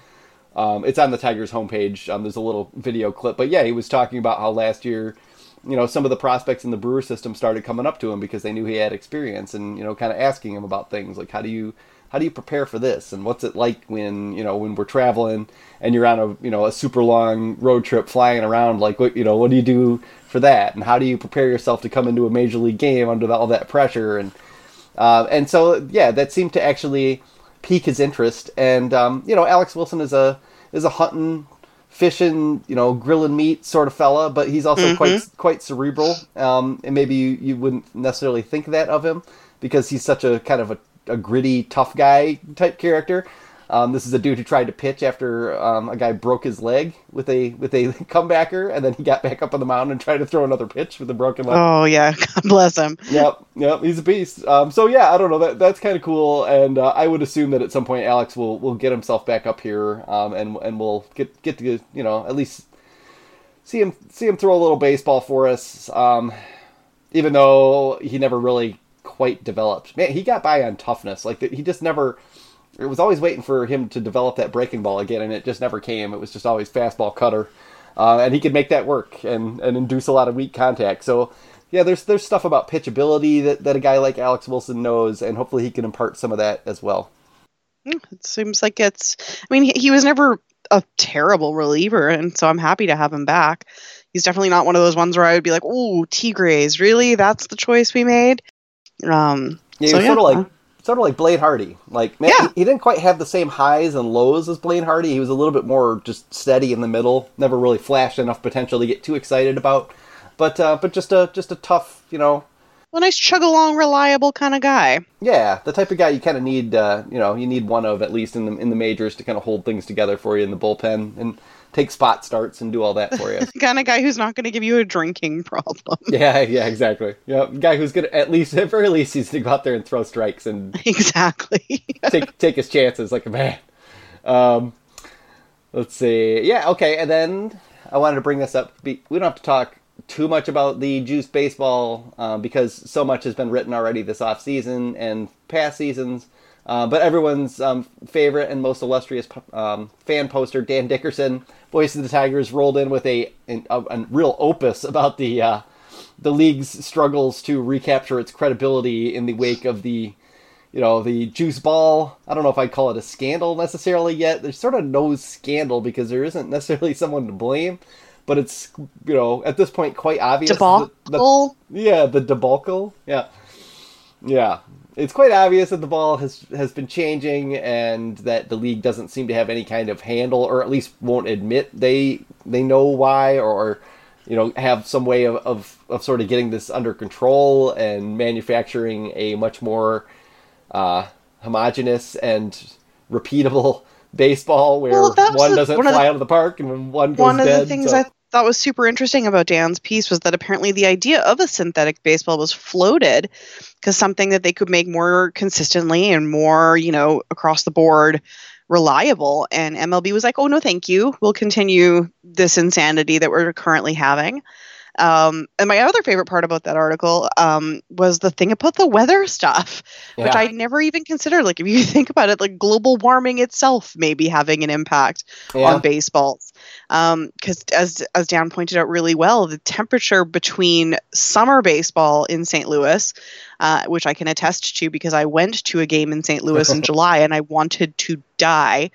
Um, it's on the Tigers homepage. Um, there's a little video clip, but yeah, he was talking about how last year, you know, some of the prospects in the Brewer system started coming up to him because they knew he had experience, and you know, kind of asking him about things like how do you how do you prepare for this, and what's it like when you know when we're traveling and you're on a you know a super long road trip flying around, like what you know what do you do for that, and how do you prepare yourself to come into a major league game under all that pressure, and uh, and so yeah, that seemed to actually pique his interest. And um, you know, Alex Wilson is a is a hunting, fishing, you know, grilling meat sort of fella, but he's also quite quite cerebral. Um, and maybe you, you wouldn't necessarily think that of him because he's such a kind of a, a gritty, tough guy type character. Um, this is a dude who tried to pitch after um, a guy broke his leg with a with a *laughs* comebacker, and then he got back up on the mound and tried to throw another pitch with a broken leg oh yeah, *laughs* God bless him. yep, yep, he's a beast. Um, so yeah, I don't know. That that's kind of cool, and uh, I would assume that at some point Alex will will get himself back up here, um, and and we'll get get to you know at least see him see him throw a little baseball for us. Um, even though he never really quite developed, man, he got by on toughness. Like he just never. It was always waiting for him to develop that breaking ball again, and it just never came. It was just always fastball cutter, uh, and he could make that work and, and induce a lot of weak contact. So, yeah, there's there's stuff about pitchability that, that a guy like Alex Wilson knows, and hopefully he can impart some of that as well. It seems like it's. I mean, he, he was never a terrible reliever, and so I'm happy to have him back. He's definitely not one of those ones where I would be like, "Oh, Tigres, really? That's the choice we made." Um, Yeah, so yeah, sort of like sort of like Blaine Hardy. Like man, Yeah. he, he didn't quite have the same highs and lows as Blaine Hardy. He was a little bit more just steady in the middle. Never really flashed enough potential to get too excited about. But uh, but just a just a tough, you know, a nice chug along, reliable kind of guy. Yeah, the type of guy you kind of need, uh, you know, you need one of at least in the in the majors to kind of hold things together for you in the bullpen and take spot starts and do all that for you. The *laughs* kind of guy who's not going to give you a drinking problem. *laughs* yeah, yeah, exactly. Yeah, guy who's gonna at least *laughs* at very least he's gonna go out there and throw strikes and exactly. take take his chances like a man. Um, let's see. Yeah, okay, and then I wanted to bring this up. We don't have to talk too much about the Juice baseball uh, because so much has been written already this off season and past seasons. Uh, but everyone's um, favorite and most illustrious um, fan poster, Dan Dickerson, voice of the Tigers, rolled in with a, a, a real opus about the uh, the league's struggles to recapture its credibility in the wake of the you know, the juice ball. I don't know if I'd call it a scandal necessarily yet. There's sort of no scandal because there isn't necessarily *laughs* someone to blame, but it's, you know, at this point quite obvious. that the- Debacle. yeah, the debacle. Yeah. Yeah. It's quite obvious that the ball has has been changing and that the league doesn't seem to have any kind of handle or at least won't admit they they know why or you know have some way of, of, of sort of getting this under control and manufacturing a much more uh, homogenous and repeatable *laughs* baseball where Well, one doesn't one fly the- out of the park and one goes One of dead. the things so- I thought was super interesting about Dan's piece was that apparently the idea of a synthetic baseball was floated because something that they could make more consistently and more, you know, across the board reliable. And MLB was like, oh, no, thank you. We'll continue this insanity that we're currently having. Um, and my other favorite part about that article um, was the thing about the weather stuff, which I never even considered. Like, if you *laughs* think about it, like global warming itself may be having an impact Yeah. on baseballs. Because as as Dan pointed out really well, the temperature between summer baseball in St. Louis, uh, which I can attest to because I went to a game in St. Louis in *laughs* July and I wanted to die.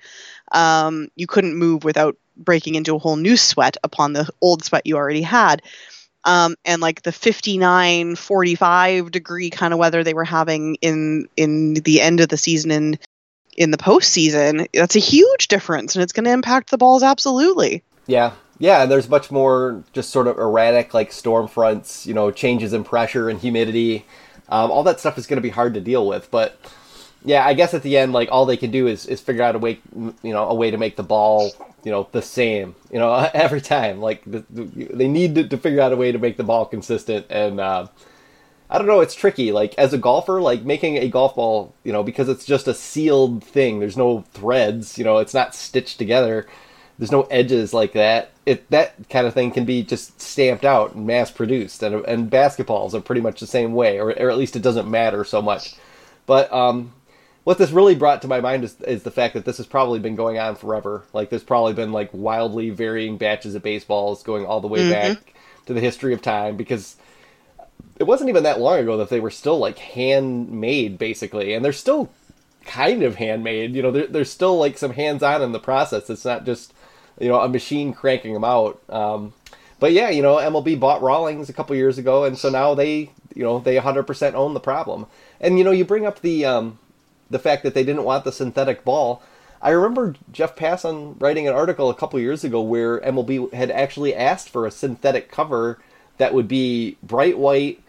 Um, you couldn't move without breaking into a whole new sweat upon the old sweat you already had. Um, and like the 59 45 degree kind of weather they were having in in the end of the season in in the postseason, that's a huge difference, and it's going to impact the balls absolutely. Yeah, yeah. There's much more just sort of erratic, like storm fronts. You know, changes in pressure and humidity. Um, all that stuff is going to be hard to deal with, but yeah, I guess at the end, like all they can do is, is figure out a way, you know, a way to make the ball, you know, the same, you know, *laughs* every time. Like the, the, they need to, to, figure out a way to make the ball consistent, and uh, I don't know, it's tricky. Like as a golfer, like making a golf ball, you know, because it's just a sealed thing. There's no threads, you know, it's not stitched together. There's no edges like that. It that kind of thing can be just stamped out and mass produced, and and basketballs are pretty much the same way, or or at least it doesn't matter so much. But um, what this really brought to my mind is, is the fact that this has probably been going on forever. Like there's probably been like wildly varying batches of baseballs going all the way mm-hmm. back to the history of time because it wasn't even that long ago that they were still like handmade basically, and they're still kind of handmade. You know, there's still like some hands-on in the process. It's not just you know a machine cranking them out. Um, but yeah, you know, MLB bought Rawlings a couple years ago, and so now they you know they 100% own the problem. And you know, you bring up the um, the fact that they didn't want the synthetic ball. I remember Jeff Passan writing an article a couple years ago where MLB had actually asked for a synthetic cover that would be bright white,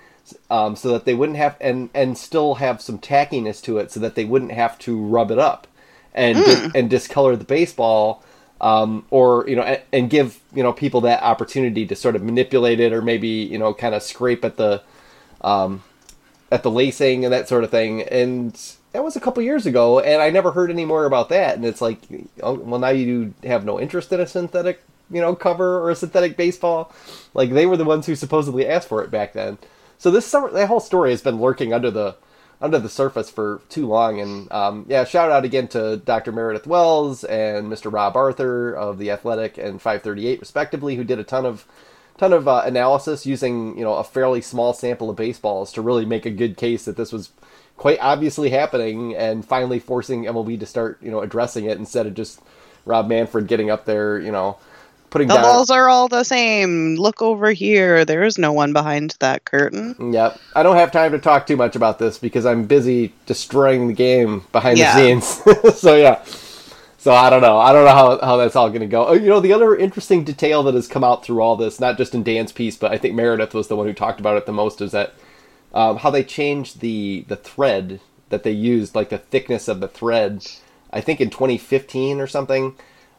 um, so that they wouldn't have and and still have some tackiness to it, so that they wouldn't have to rub it up and mm. and discolor the baseball. Um, or you know, and, and, give you know people that opportunity to sort of manipulate it, or maybe you know, kind of scrape at the um, at the lacing and that sort of thing. And that was a couple years ago, and I never heard any more about that. And it's like, oh, well, now you have no interest in a synthetic, you know, cover or a synthetic baseball. Like they were the ones who supposedly asked for it back then. So this that whole story has been lurking under the under the surface for too long. And um, yeah, shout out again to Dr. Meredith Wills and Mr. Rob Arthur of the Athletic and 538 respectively, who did a ton of ton of uh, analysis using you know a fairly small sample of baseballs to really make a good case that this was quite obviously happening and finally forcing MLB to start, you know, addressing it instead of just Rob Manfred getting up there, you know, putting the down... balls are all the same. Look over here. There is no one behind that curtain. Yep. I don't have time to talk too much about this because I'm busy destroying the game behind yeah. the scenes. *laughs* so yeah. So I don't know. I don't know how, how that's all going to go. Oh, you know, the other interesting detail that has come out through all this, not just in Dan's piece, but I think Meredith was the one who talked about it the most, is that um, how they changed the the thread that they used, like the thickness of the thread. I think in 2015 or something,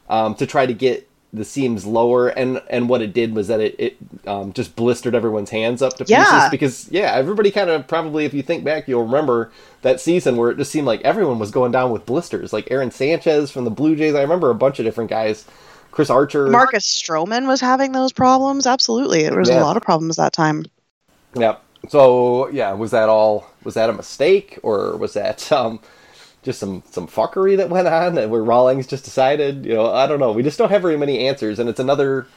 um, to try to get the seams lower and and what it did was that it, it um, just blistered everyone's hands up to pieces yeah. because yeah everybody kind of probably if you think back you'll remember that season where it just seemed like everyone was going down with blisters. Like Aaron Sanchez from the Blue Jays. I remember a bunch of different guys. Chris Archer. Marcus Stroman was having those problems. Absolutely. There was yeah. a lot of problems that time. Yeah so yeah, was that all? Was that a mistake, or was that um, just some some fuckery that went on, and where Rawlings just decided? You know, I don't know. We just don't have very many answers, and it's another,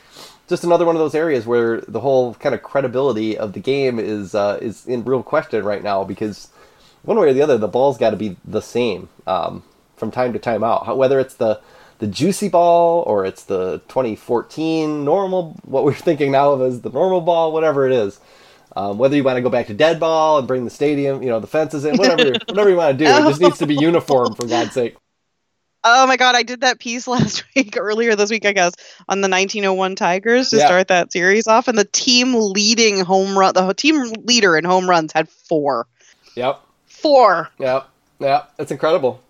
just another one of those areas where the whole kind of credibility of the game is uh, is in real question right now because one way or the other, the ball's got to be the same um, from time to time out. Whether it's the the juicy ball or it's the 2014 normal, what we're thinking now of as the normal ball, whatever it is. Um, whether you want to go back to dead ball and bring the stadium, you know, the fences in, whatever, whatever you want to do, it just needs to be *laughs* uniform for God's sake. Oh my God, I did that piece *laughs* last week, earlier this week, I guess, on the 1901 Tigers to yeah. start that series off, and the team leading home run, the team leader in home runs had four. Yep. Four. Yep. Yep. It's incredible.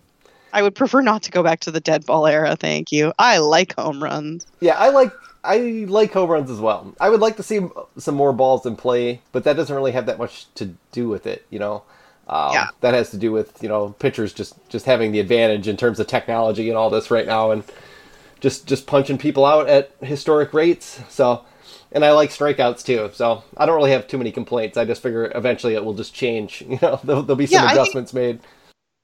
I would prefer not to go back to the dead ball era. Thank you. I like home runs. Yeah, I like I like home runs as well. I would like to see some more balls in play, but that doesn't really have that much to do with it, you know. Um, yeah. That has to do with you know pitchers just just having the advantage in terms of technology and all this right now, and just just punching people out at historic rates. So, and I like strikeouts too. So I don't really have too many complaints. I just figure eventually it will just change. *laughs* You know, there'll, there'll be some yeah, adjustments think, made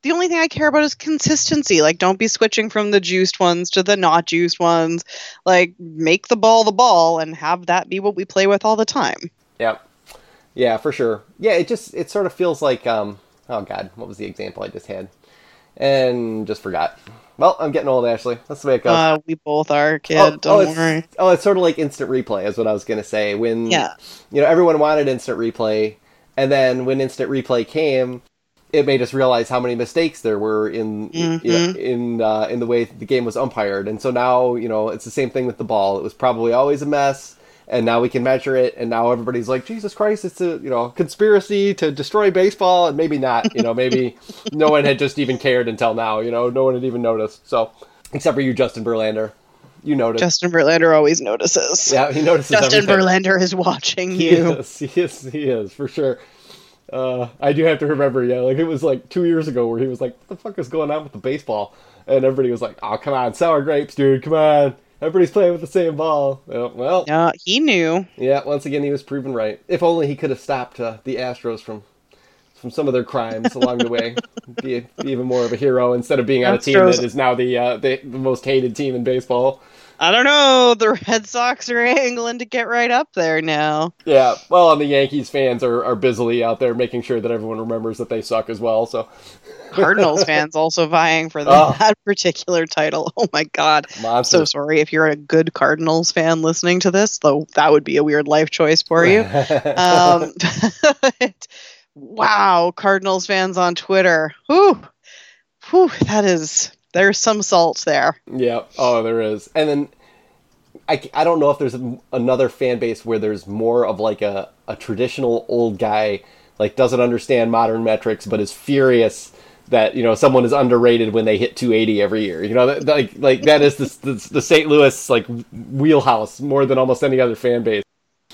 the only thing I care about is consistency. Like, don't be switching from the juiced ones to the not juiced ones. Like, make the ball the ball and have that be what we play with all the time. Yeah, yeah, for sure. Yeah, it just it sort of feels like um oh god, what was the example I just had? And just forgot. Well, I'm getting old, Ashley. That's the way it goes. Uh, we both are, kid. Oh, don't oh, it's, worry. Oh, it's sort of like instant replay, is what I was gonna say. When yeah, you know, everyone wanted instant replay, and then when instant replay came, it made us realize how many mistakes there were in mm-hmm. you know, in uh, in the way the game was umpired. And so now you know it's the same thing with the ball. It was probably always a mess, and now we can measure it, and now everybody's like, Jesus Christ, it's a you know conspiracy to destroy baseball, and maybe not. You know, maybe *laughs* no one had just even cared until now. You know, no one had even noticed. So, except for you, Justin Verlander, you noticed. Justin Verlander always notices. yeah, he notices. Justin everything. Verlander is watching He you. is. He is. He is for sure. Uh, I do have to remember, yeah, like it was like two years ago where he was like, "What the fuck is going on with the baseball?" And everybody was like, "Oh, come on, sour grapes, dude, come on." Everybody's playing with the same ball. Well, Yeah, he knew. yeah. Once again, he was proven right. If only he could have stopped uh, the Astros from from some of their crimes along the way. *laughs* Be, be even more of a hero instead of being on a team that is now the, uh, the the most hated team in baseball. I don't know. *laughs* The Red Sox are angling to get right up there now. Yeah, well, and the Yankees fans are, are busily out there making sure that everyone remembers that they suck as well. So *laughs* Cardinals *laughs* fans also vying for Oh. that particular title. Oh my god. monster. So sorry if you're a good Cardinals fan listening to this, though that would be a weird life choice for you. um, wow, Cardinals fans on Twitter. Whew, whew, that is there's some salt there. Yeah. Oh, there is. And then I, I don't know if there's a, another fan base where there's more of like a, a traditional old guy, like doesn't understand modern metrics, but is furious that you know someone is underrated when they hit 280 every year. You know, that, like like that is the, the the St. Louis like wheelhouse more than almost any other fan base.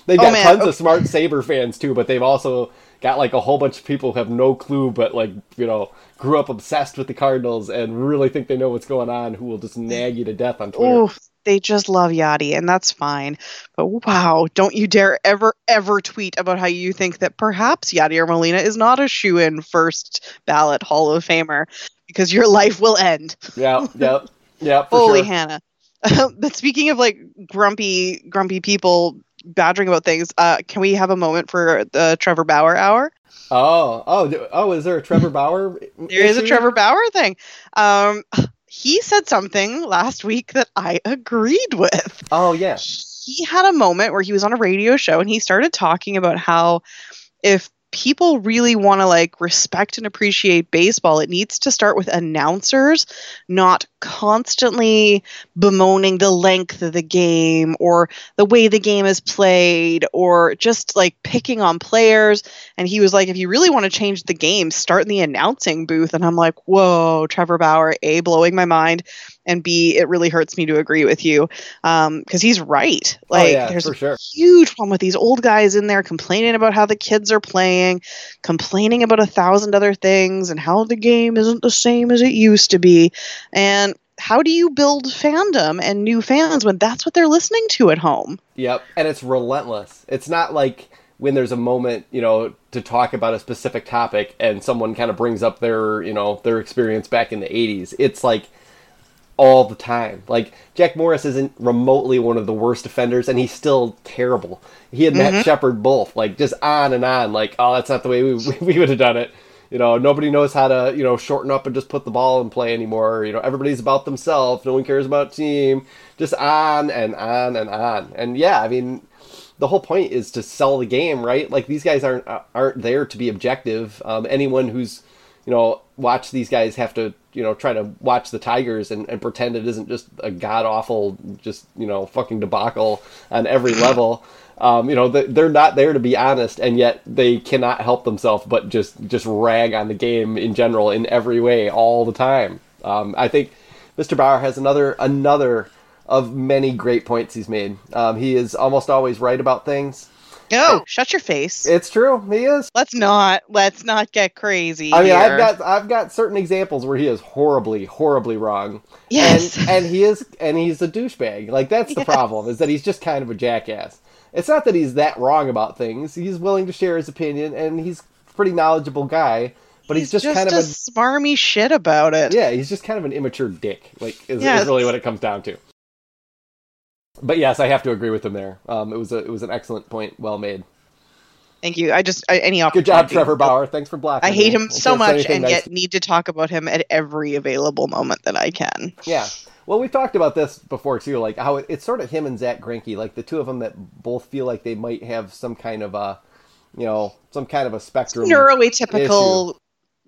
They've Oh, got man. tons of smart Saber fans too, but they've also got like a whole bunch of people who have no clue, but like you know grew up obsessed with the Cardinals and really think they know what's going on, who will just nag you to death on Twitter. Oh, they just love Yadi, and that's fine. But wow, don't you dare ever, ever tweet about how you think that perhaps Yadi or Molina is not a shoe in first ballot Hall of Famer because your life will end. Yeah, *laughs* yeah, yeah. For Holy sure. Hannah. *laughs* but speaking of like grumpy, grumpy people badgering about things, uh, can we have a moment for the Trevor Bauer hour? Oh, oh, oh! Is there a Trevor *laughs* Bauer? There is a? Trevor Bauer thing. Um, he said something last week that I agreed with. Oh yeah. he had a moment where he was on a radio show and he started talking about how if people really want to like respect and appreciate baseball. It needs to start with announcers not constantly bemoaning the length of the game or the way the game is played or just like picking on players and he was like if you really want to change the game start in the announcing booth. And i'm like whoa trevor bauer a blowing my mind and b it really hurts me to agree with you. Um because he's right. Like oh yeah, there's a sure. huge problem with these old guys in there complaining about how the kids are playing complaining about a thousand other things and how the game isn't the same as it used to be. And how do you build fandom and new fans when that's what they're listening to at home? Yep, and it's relentless. It's not like when there's a moment, you know, to talk about a specific topic and someone kind of brings up their, you know, their experience back in the 80s. It's like all the time. Like Jack Morris isn't remotely one of the worst offenders and he's still terrible. He and Matt mm-hmm. Shepard both like just on and on like, "Oh, that's not the way we *laughs* we would have done it." You know, nobody knows how to, you know, shorten up and just put the ball in play anymore. You know, everybody's about themselves. No one cares about team. Just on and on and on. And yeah, I mean, the whole point is to sell the game, right? Like these guys aren't aren't there to be objective. Um, anyone who's you know watch these guys have to you know try to watch the Tigers and, and pretend it isn't just a god awful just you know fucking debacle on every level. Um, you know they- they're not there to be honest, and yet they cannot help themselves but just just rag on the game in general in every way all the time. Um, I think Mr. Bauer has another another of many great points he's made. Um, he is almost always right about things. oh shut your face It's true, he is. let's not let's not get crazy I mean, here. I've got I've got certain examples where he is horribly, horribly wrong. Yes. and and he is and he's a douchebag. Like that's the Yes. problem is that he's just kind of a jackass. It's not that he's that wrong about things. He's willing to share his opinion, and he's a pretty knowledgeable guy. But he's, just, kind of a a smarmy shit about it yeah, he's just kind of an immature dick. Like is, Yeah, is really what it comes down to. But yes, I have to agree with him there. Um, it was a it was an excellent point, well made. thank you i just I, any Good job, Trevor Bauer. Thanks for blocking. I hate him so much and nice yet need to talk about him at every available moment that I can. Yeah. Well, we've talked about this before too, like how it, it's sort of him and Zack Greinke, like the two of them that both feel like they might have some kind of a, you know, some kind of a spectrum. Neuroatypical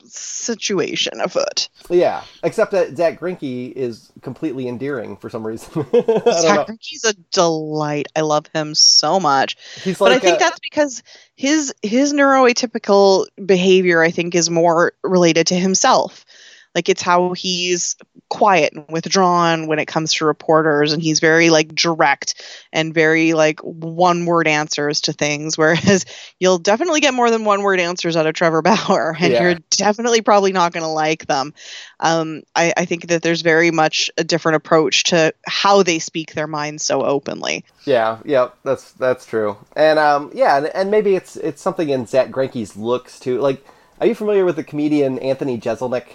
situation afoot. Yeah, except that Zack Greinke is completely endearing for some reason. *laughs* Zack Greinke's a delight. I love him so much. He's but like I think a- that's because his his neuroatypical behavior, I think, is more related to himself. Like it's how he's quiet and withdrawn when it comes to reporters, and he's very like direct and very like one word answers to things. *laughs* Whereas you'll definitely get more than one word answers out of Trevor Bauer, and Yeah. you're definitely probably not going to like them. Um, I, I think that there's very much a different approach to how they speak their minds so openly. Yeah, yeah, that's that's true. And um, yeah, and, and maybe it's it's something in Zack Greinke's looks too. Like, are you familiar with the comedian Anthony Jeselnik?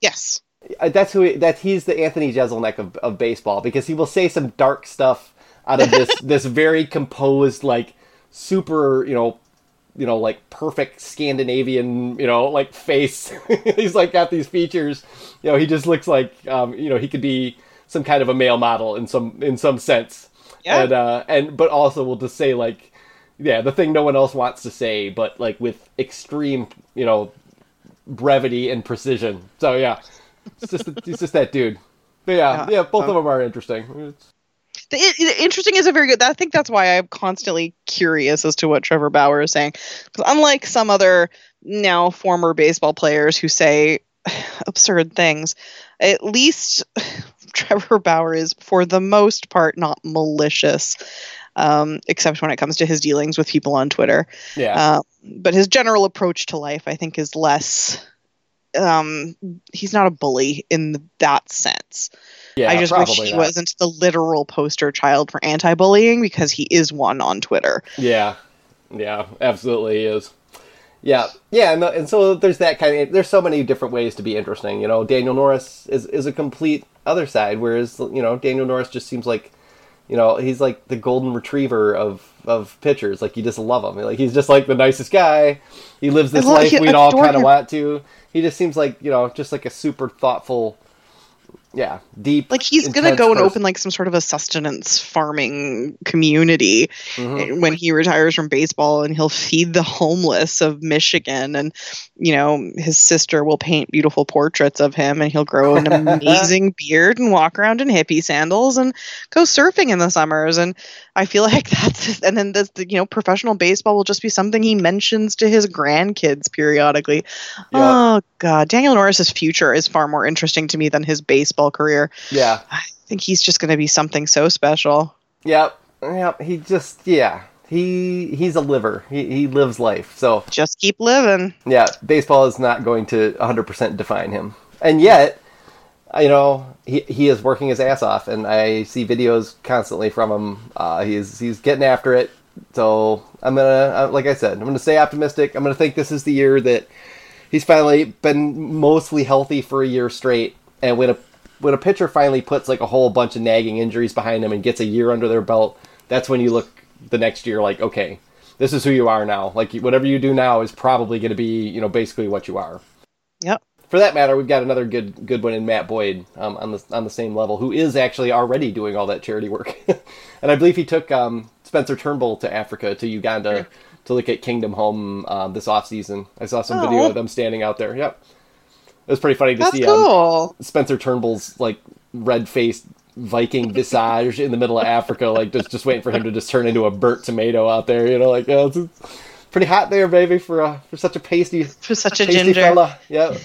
Yes. Uh, That's who. He, that he's the Anthony Jeselnik of, of baseball because he will say some dark stuff out of this *laughs* this very composed, like super, you know, you know, like perfect Scandinavian, you know, like face. *laughs* he's like got these features. You know, he just looks like, um, you know, he could be some kind of a male model in some in some sense. Yeah. And uh, and but also will just say like, yeah, the thing no one else wants to say, but like with extreme, you know, brevity and precision. So yeah, it's just it's just that dude. But yeah, Yeah. yeah, both of um, them are interesting. The, it- interesting is a very good. I think that's why I'm constantly curious as to what Trevor Bauer is saying. Because unlike some other now former baseball players who say *sighs* absurd things, at least *sighs* Trevor Bauer is, for the most part, not malicious. Um, except when it comes to his dealings with people on Twitter. yeah, Um, but his general approach to life, I think, is less. Um, he's not a bully in that sense. yeah. I just wish he not. wasn't the literal poster child for anti-bullying because he is one on Twitter. Yeah, yeah, absolutely he is. Yeah, yeah, and, and so there's that kind of. There's so many different ways to be interesting. You know, Daniel Norris is is a complete other side, whereas you know Daniel Norris just seems like, you know, he's like the golden retriever of of pitchers. Like you just love him. Like he's just like the nicest guy. He lives this life we'd all kind of want to. He just seems like you know just like a super thoughtful, yeah, deep. Like he's gonna go and person. open like some sort of a sustenance farming community Mhm. when he retires from baseball, and he'll feed the homeless of Michigan, and you know his sister will paint beautiful portraits of him, and he'll grow an *laughs* amazing beard and walk around in hippie sandals and go surfing in the summers, and I feel *laughs* like that's and then this you know professional baseball will just be something he mentions to his grandkids periodically. Yeah. Oh God, Daniel Norris's future is far more interesting to me than his baseball career. Yeah, I think he's just going to be something so special. Yep. Yep. He just yeah. He he's a liver. He he lives life. So Just keep living. yeah, baseball is not going to 100% define him. And yet, you know, he he is working his ass off, and I see videos constantly from him. Uh, he's he's getting after it. So I'm gonna, uh, like I said, I'm gonna stay optimistic. I'm gonna think this is the year that he's finally been mostly healthy for a year straight, and when a when a pitcher finally puts like a whole bunch of nagging injuries behind him and gets a year under their belt, that's when you look the next year like, okay, this is who you are now. Like whatever you do now is probably going to be, you know, basically what you are. Yep. For that matter, we've got another good good one in Matt Boyd um, on the on the same level, who is actually already doing all that charity work, *laughs* and I believe he took um, Spencer Turnbull to Africa to Uganda to look at Kingdom Home um, this off season. I saw some video Oh. of them standing out there. Yep, it was pretty funny to That's see um. Spencer Turnbull's like red faced Viking visage in the middle of Africa, like just just waiting for him to just turn into a burnt tomato out there. You know, like yeah, it's, it's pretty hot there, baby, for uh, for such a pasty For such a pasty ginger. fella. Yeah.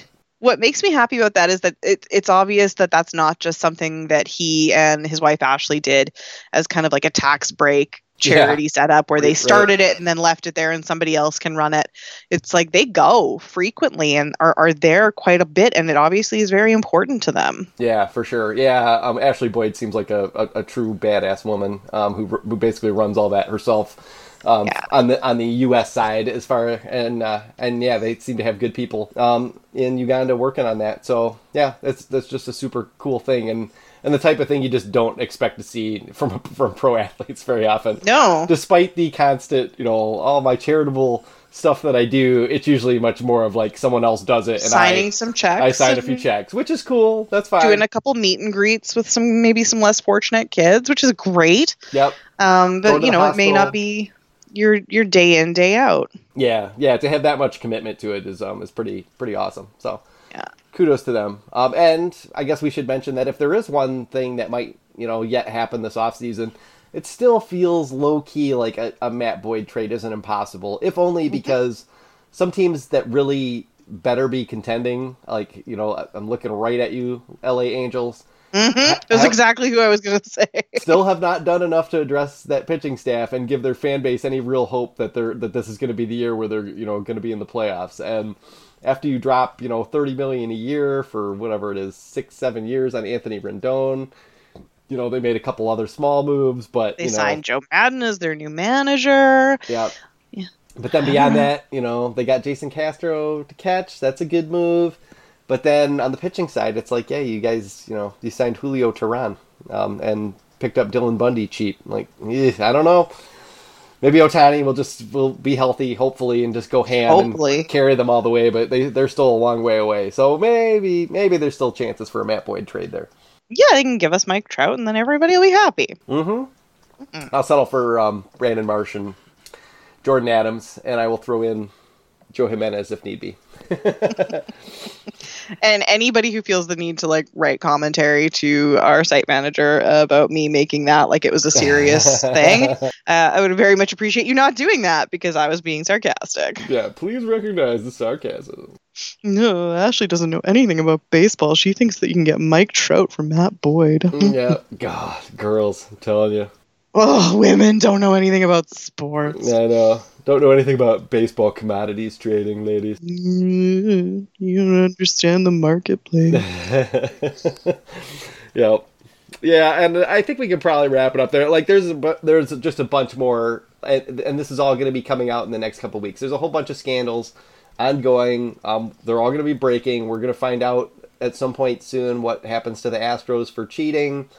What makes me happy about that is that it, it's obvious that that's not just something that he and his wife Ashley did as kind of like a tax break charity setup where they Right, started it and then left it there and somebody else can run it. It's like they go frequently and are, are there quite a bit and it obviously is very important to them. Yeah, for sure. Yeah, um, Ashley Boyd seems like a, a, a true badass woman um, who who basically runs all that herself. Um, Yeah. on the on the U.S. side, as far and uh, and yeah, they seem to have good people um, in Uganda working on that. So yeah, that's that's just a super cool thing and and the type of thing you just don't expect to see from *laughs* from pro athletes very often. No. Despite the constant, you know, all my charitable stuff that I do, it's usually much more of like someone else does it and Signing I some checks. I sign a few checks, which is cool. That's fine. Doing a couple meet and greets with some maybe some less fortunate kids, which is great. yep. Um, but you know, it may not be your your day in day out. Yeah, yeah. To have that much commitment to it is um is pretty pretty awesome. So Yeah. kudos to them. Um, and I guess we should mention that if there is one thing that might you know yet happen this offseason, it still feels low key like a, a Matt Boyd trade isn't impossible, if only because some teams that really better be contending, like you know I'm looking right at you, L.A. Angels. Mm-hmm. Was have- exactly who I was going to say. *laughs* still have not done enough to address that pitching staff and give their fan base any real hope that they're that this is going to be the year where they're you know going to be in the playoffs. And after you drop you know thirty million a year for whatever it is six seven years on Anthony Rendon, you know they made a couple other small moves, but They you know, signed Joe Madden as their new manager. yeah. Yeah. But then beyond that, you know, they got Jason Castro to catch. That's a good move. But then on the pitching side, it's like, yeah, you guys, you know, you signed Julio Teheran um, and picked up Dylan Bundy cheap. Like, eh, I don't know. Maybe Ohtani will just will be healthy, hopefully, and just go ham Hopefully. and carry them all the way. But they they're still a long way away. So maybe maybe there's still chances for a Matt Boyd trade there. Yeah, they can give us Mike Trout, and then everybody will be happy. Mm-hmm. I'll settle for um, Brandon Marsh and Jordan Adams, and I will throw in Joe Jimenez if need be. *laughs* And anybody who feels the need to like write commentary to our site manager about me making that like it was a serious *laughs* thing, uh, I would very much appreciate you not doing that because I was being sarcastic. Yeah, please recognize the sarcasm. No, Ashley doesn't know anything about baseball. She thinks that you can get Mike Trout from Matt Boyd. yeah, God, girls, I'm telling you. *laughs* Oh, women don't know anything about sports. I know. Don't know anything about baseball commodities trading, ladies. Mm, You don't understand the marketplace. *laughs* yeah, yeah, and I think we can probably wrap it up there. Like, there's a, there's just a bunch more, and, and this is all going to be coming out in the next couple weeks. There's a whole bunch of scandals ongoing. Um, they're all going to be breaking. We're going to find out at some point soon what happens to the Astros for cheating.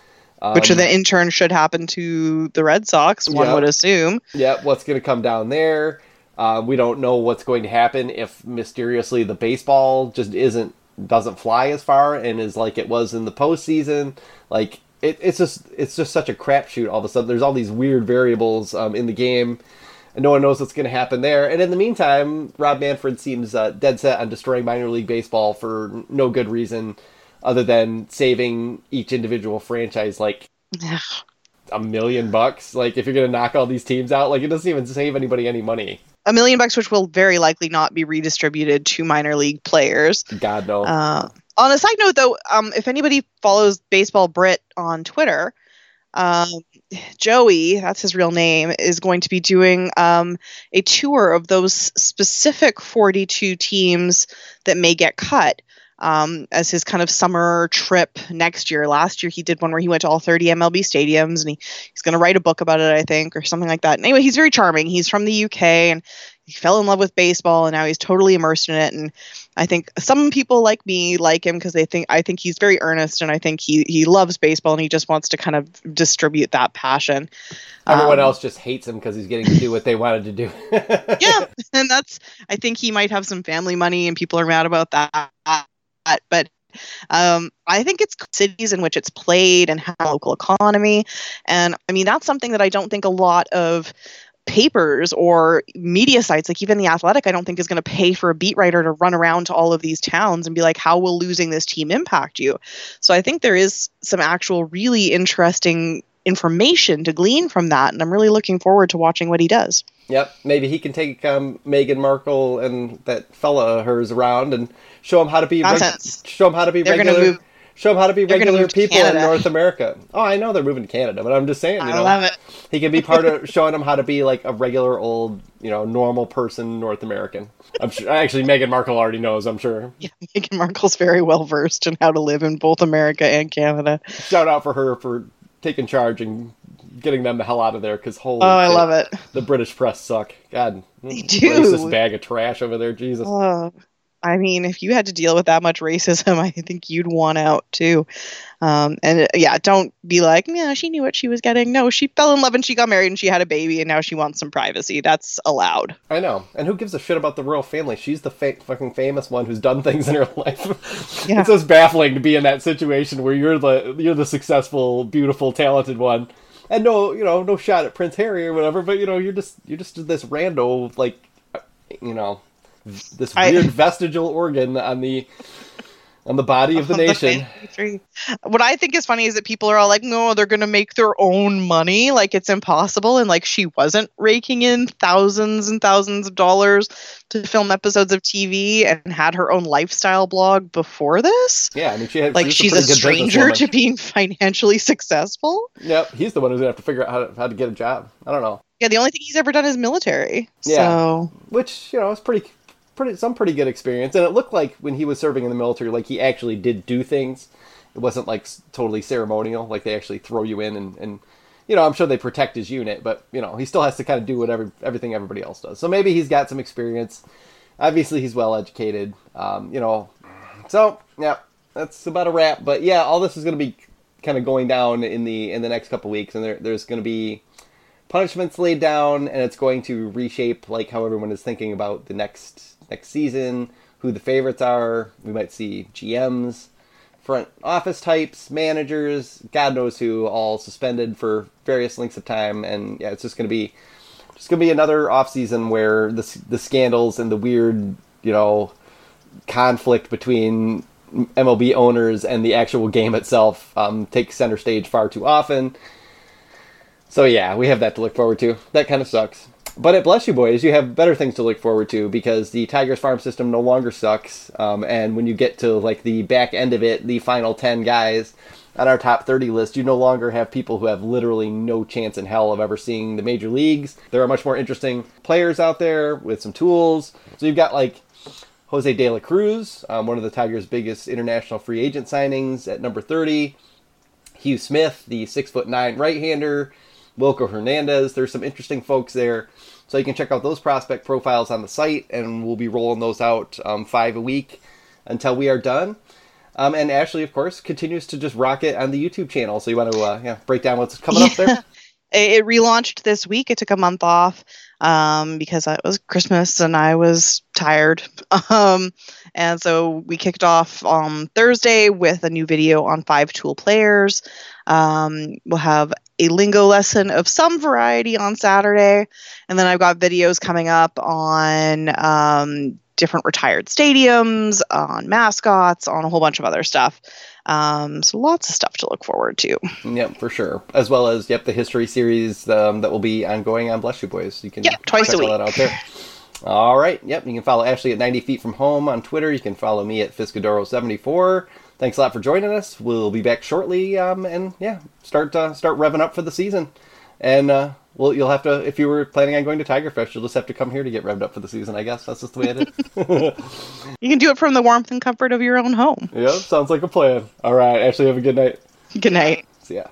Um, Which then in turn should happen to the Red Sox, one Yeah. would assume. yeah, what's going to come down there. Uh, we don't know what's going to happen if mysteriously the baseball just isn't doesn't fly as far and is like it was in the postseason. Like it, it's just it's just such a crapshoot. All of a sudden, there's all these weird variables um, in the game, and no one knows what's going to happen there. And in the meantime, Rob Manfred seems uh, dead set on destroying minor league baseball for no good reason other than saving each individual franchise like a million bucks. Like if you're going to knock all these teams out, like it doesn't even save anybody any money. A million bucks, which will very likely not be redistributed to minor league players. God no. Uh, on a side note, though, um, if anybody follows Baseball Brit on Twitter, um, Joey, that's his real name, is going to be doing um, a tour of those specific 42 teams that may get cut um, as his kind of summer trip next year. Last year, he did one where he went to all 30 MLB stadiums and he, he's going to write a book about it, I think, or something like that. Anyway, he's very charming. He's from the UK and he fell in love with baseball and now he's totally immersed in it. And I think some people like me like him because they think I think he's very earnest and I think he he loves baseball and he just wants to kind of distribute that passion. Everyone um, else just hates him because he's getting to do what they wanted to do. *laughs* yeah, and that's I think he might have some family money and people are mad about that. But um, I think it's cities in which it's played and how local economy, and I mean that's something that I don't think a lot of papers or media sites like even the athletic i don't think is going to pay for a beat writer to run around to all of these towns and be like how will losing this team impact you? So i think there is some actual really interesting information to glean from that and i'm really looking forward to watching what he does Yep, maybe he can take um, Meghan Markle and that fella of hers around and show him how to be Nonsense. show him how to be They're regular. move- show him how to be regular to people in North America. Oh, I know they're moving to Canada, but I'm just saying, you i know, love it he can be part of showing him how to be like a regular old, you know, normal person North American. I'm sure. Actually, Meghan Markle already knows. I'm sure. Yeah, Meghan Markle's very well versed in how to live in both America and Canada. Shout out for her for taking charge and getting them the hell out of there because holy Oh, I shit, love it. the British press suck. God, They racist do. bag of trash over there. Jesus. Oh, I mean, if you had to deal with that much racism, *laughs* I think you'd want out too. Um, and uh, yeah, don't be like, yeah, she knew what she was getting. No, she fell in love and she got married and she had a baby and now she wants some privacy. That's allowed. I know. And who gives a shit about the royal family? She's the fa- fucking famous one who's done things in her *laughs* life. Yeah. it's just baffling to be in that situation where you're the you're the successful, beautiful, talented one, and no, you know, no shot at Prince Harry or whatever, but you know, you're just you're just this rando like, you know, this I- weird vestigial organ on the on the body of the *laughs* On the nation. What I think is funny is that people are all like, no, they're going to make their own money. Like it's impossible. And like she wasn't raking in thousands and thousands of dollars to film episodes of TV and had her own lifestyle blog before this. Yeah, I mean, she had Like she's she's a stranger to being financially successful. Yep, he's the one who's gonna have to figure out how to, how to get a job. I don't know. Yeah, the only thing he's ever done is military. Yeah. So which you know is pretty pretty some pretty good experience. And it looked like when he was serving in the military like he actually did do things. It wasn't like totally ceremonial like they actually throw you in and, and you know i'm sure they protect his unit but you know he still has to kind of do whatever everything everybody else does. So maybe he's got some experience. Obviously he's well educated um, you know. So yeah that's about a wrap. But yeah all this is going to be kind of going down in the in the next couple weeks and there, there's going to be punishments laid down and it's going to reshape like how everyone is thinking about the next next season who the favorites are we might see gms front office types managers god knows who all suspended for various lengths of time and yeah it's just going to be just going to be another off season where the the scandals and the weird you know conflict between MLB owners and the actual game itself um, take center stage far too often. So yeah, we have that to look forward to. That kind of sucks. But at Bless You Boys, you have better things to look forward to because the Tigers farm system no longer sucks. Um, and when you get to like the back end of it, the final ten guys on our top thirty list, you no longer have people who have literally no chance in hell of ever seeing the major leagues. There are much more interesting players out there with some tools. So you've got like Jose De La Cruz, um, one of the Tigers' biggest international free agent signings at number 30. Hugh Smith, the six foot nine right hander. Wilkel Hernandez. There's some interesting folks there. So you can check out those prospect profiles on the site, and we'll be rolling those out um, five a week until we are done. Um, and Ashley, of course, continues to just rock it on the YouTube channel. So you want to uh, yeah, break down what's coming up there? *laughs* it, it relaunched this week. It took a month off um, because it was Christmas and I was tired. *laughs* Um, and so we kicked off on Thursday with a new video on five tool players. Um, we'll have a lingo lesson of some variety on Saturday. And then I've got videos coming up on um, different retired stadiums, on mascots, on a whole bunch of other stuff. Um, so lots of stuff to look forward to. Yep, for sure. As well as yep, the history series um, that will be ongoing on Bless You Boys. You can Yep, twice check a all that out there. All right. Yep. You can follow Ashley at 90 feet from home on Twitter. You can follow me at Fiscadoro74. Thanks a lot for joining us. We'll be back shortly. Um, and yeah, start uh, start revving up for the season. And uh, well, you'll have to if you were planning on going to Tiger Fest, you'll just have to come here to get revved up for the season. I guess that's just the way it is. *laughs* *laughs* You can do it from the warmth and comfort of your own home. yep. Sounds like a plan. All right. Ashley, have a good night. Good night. See ya.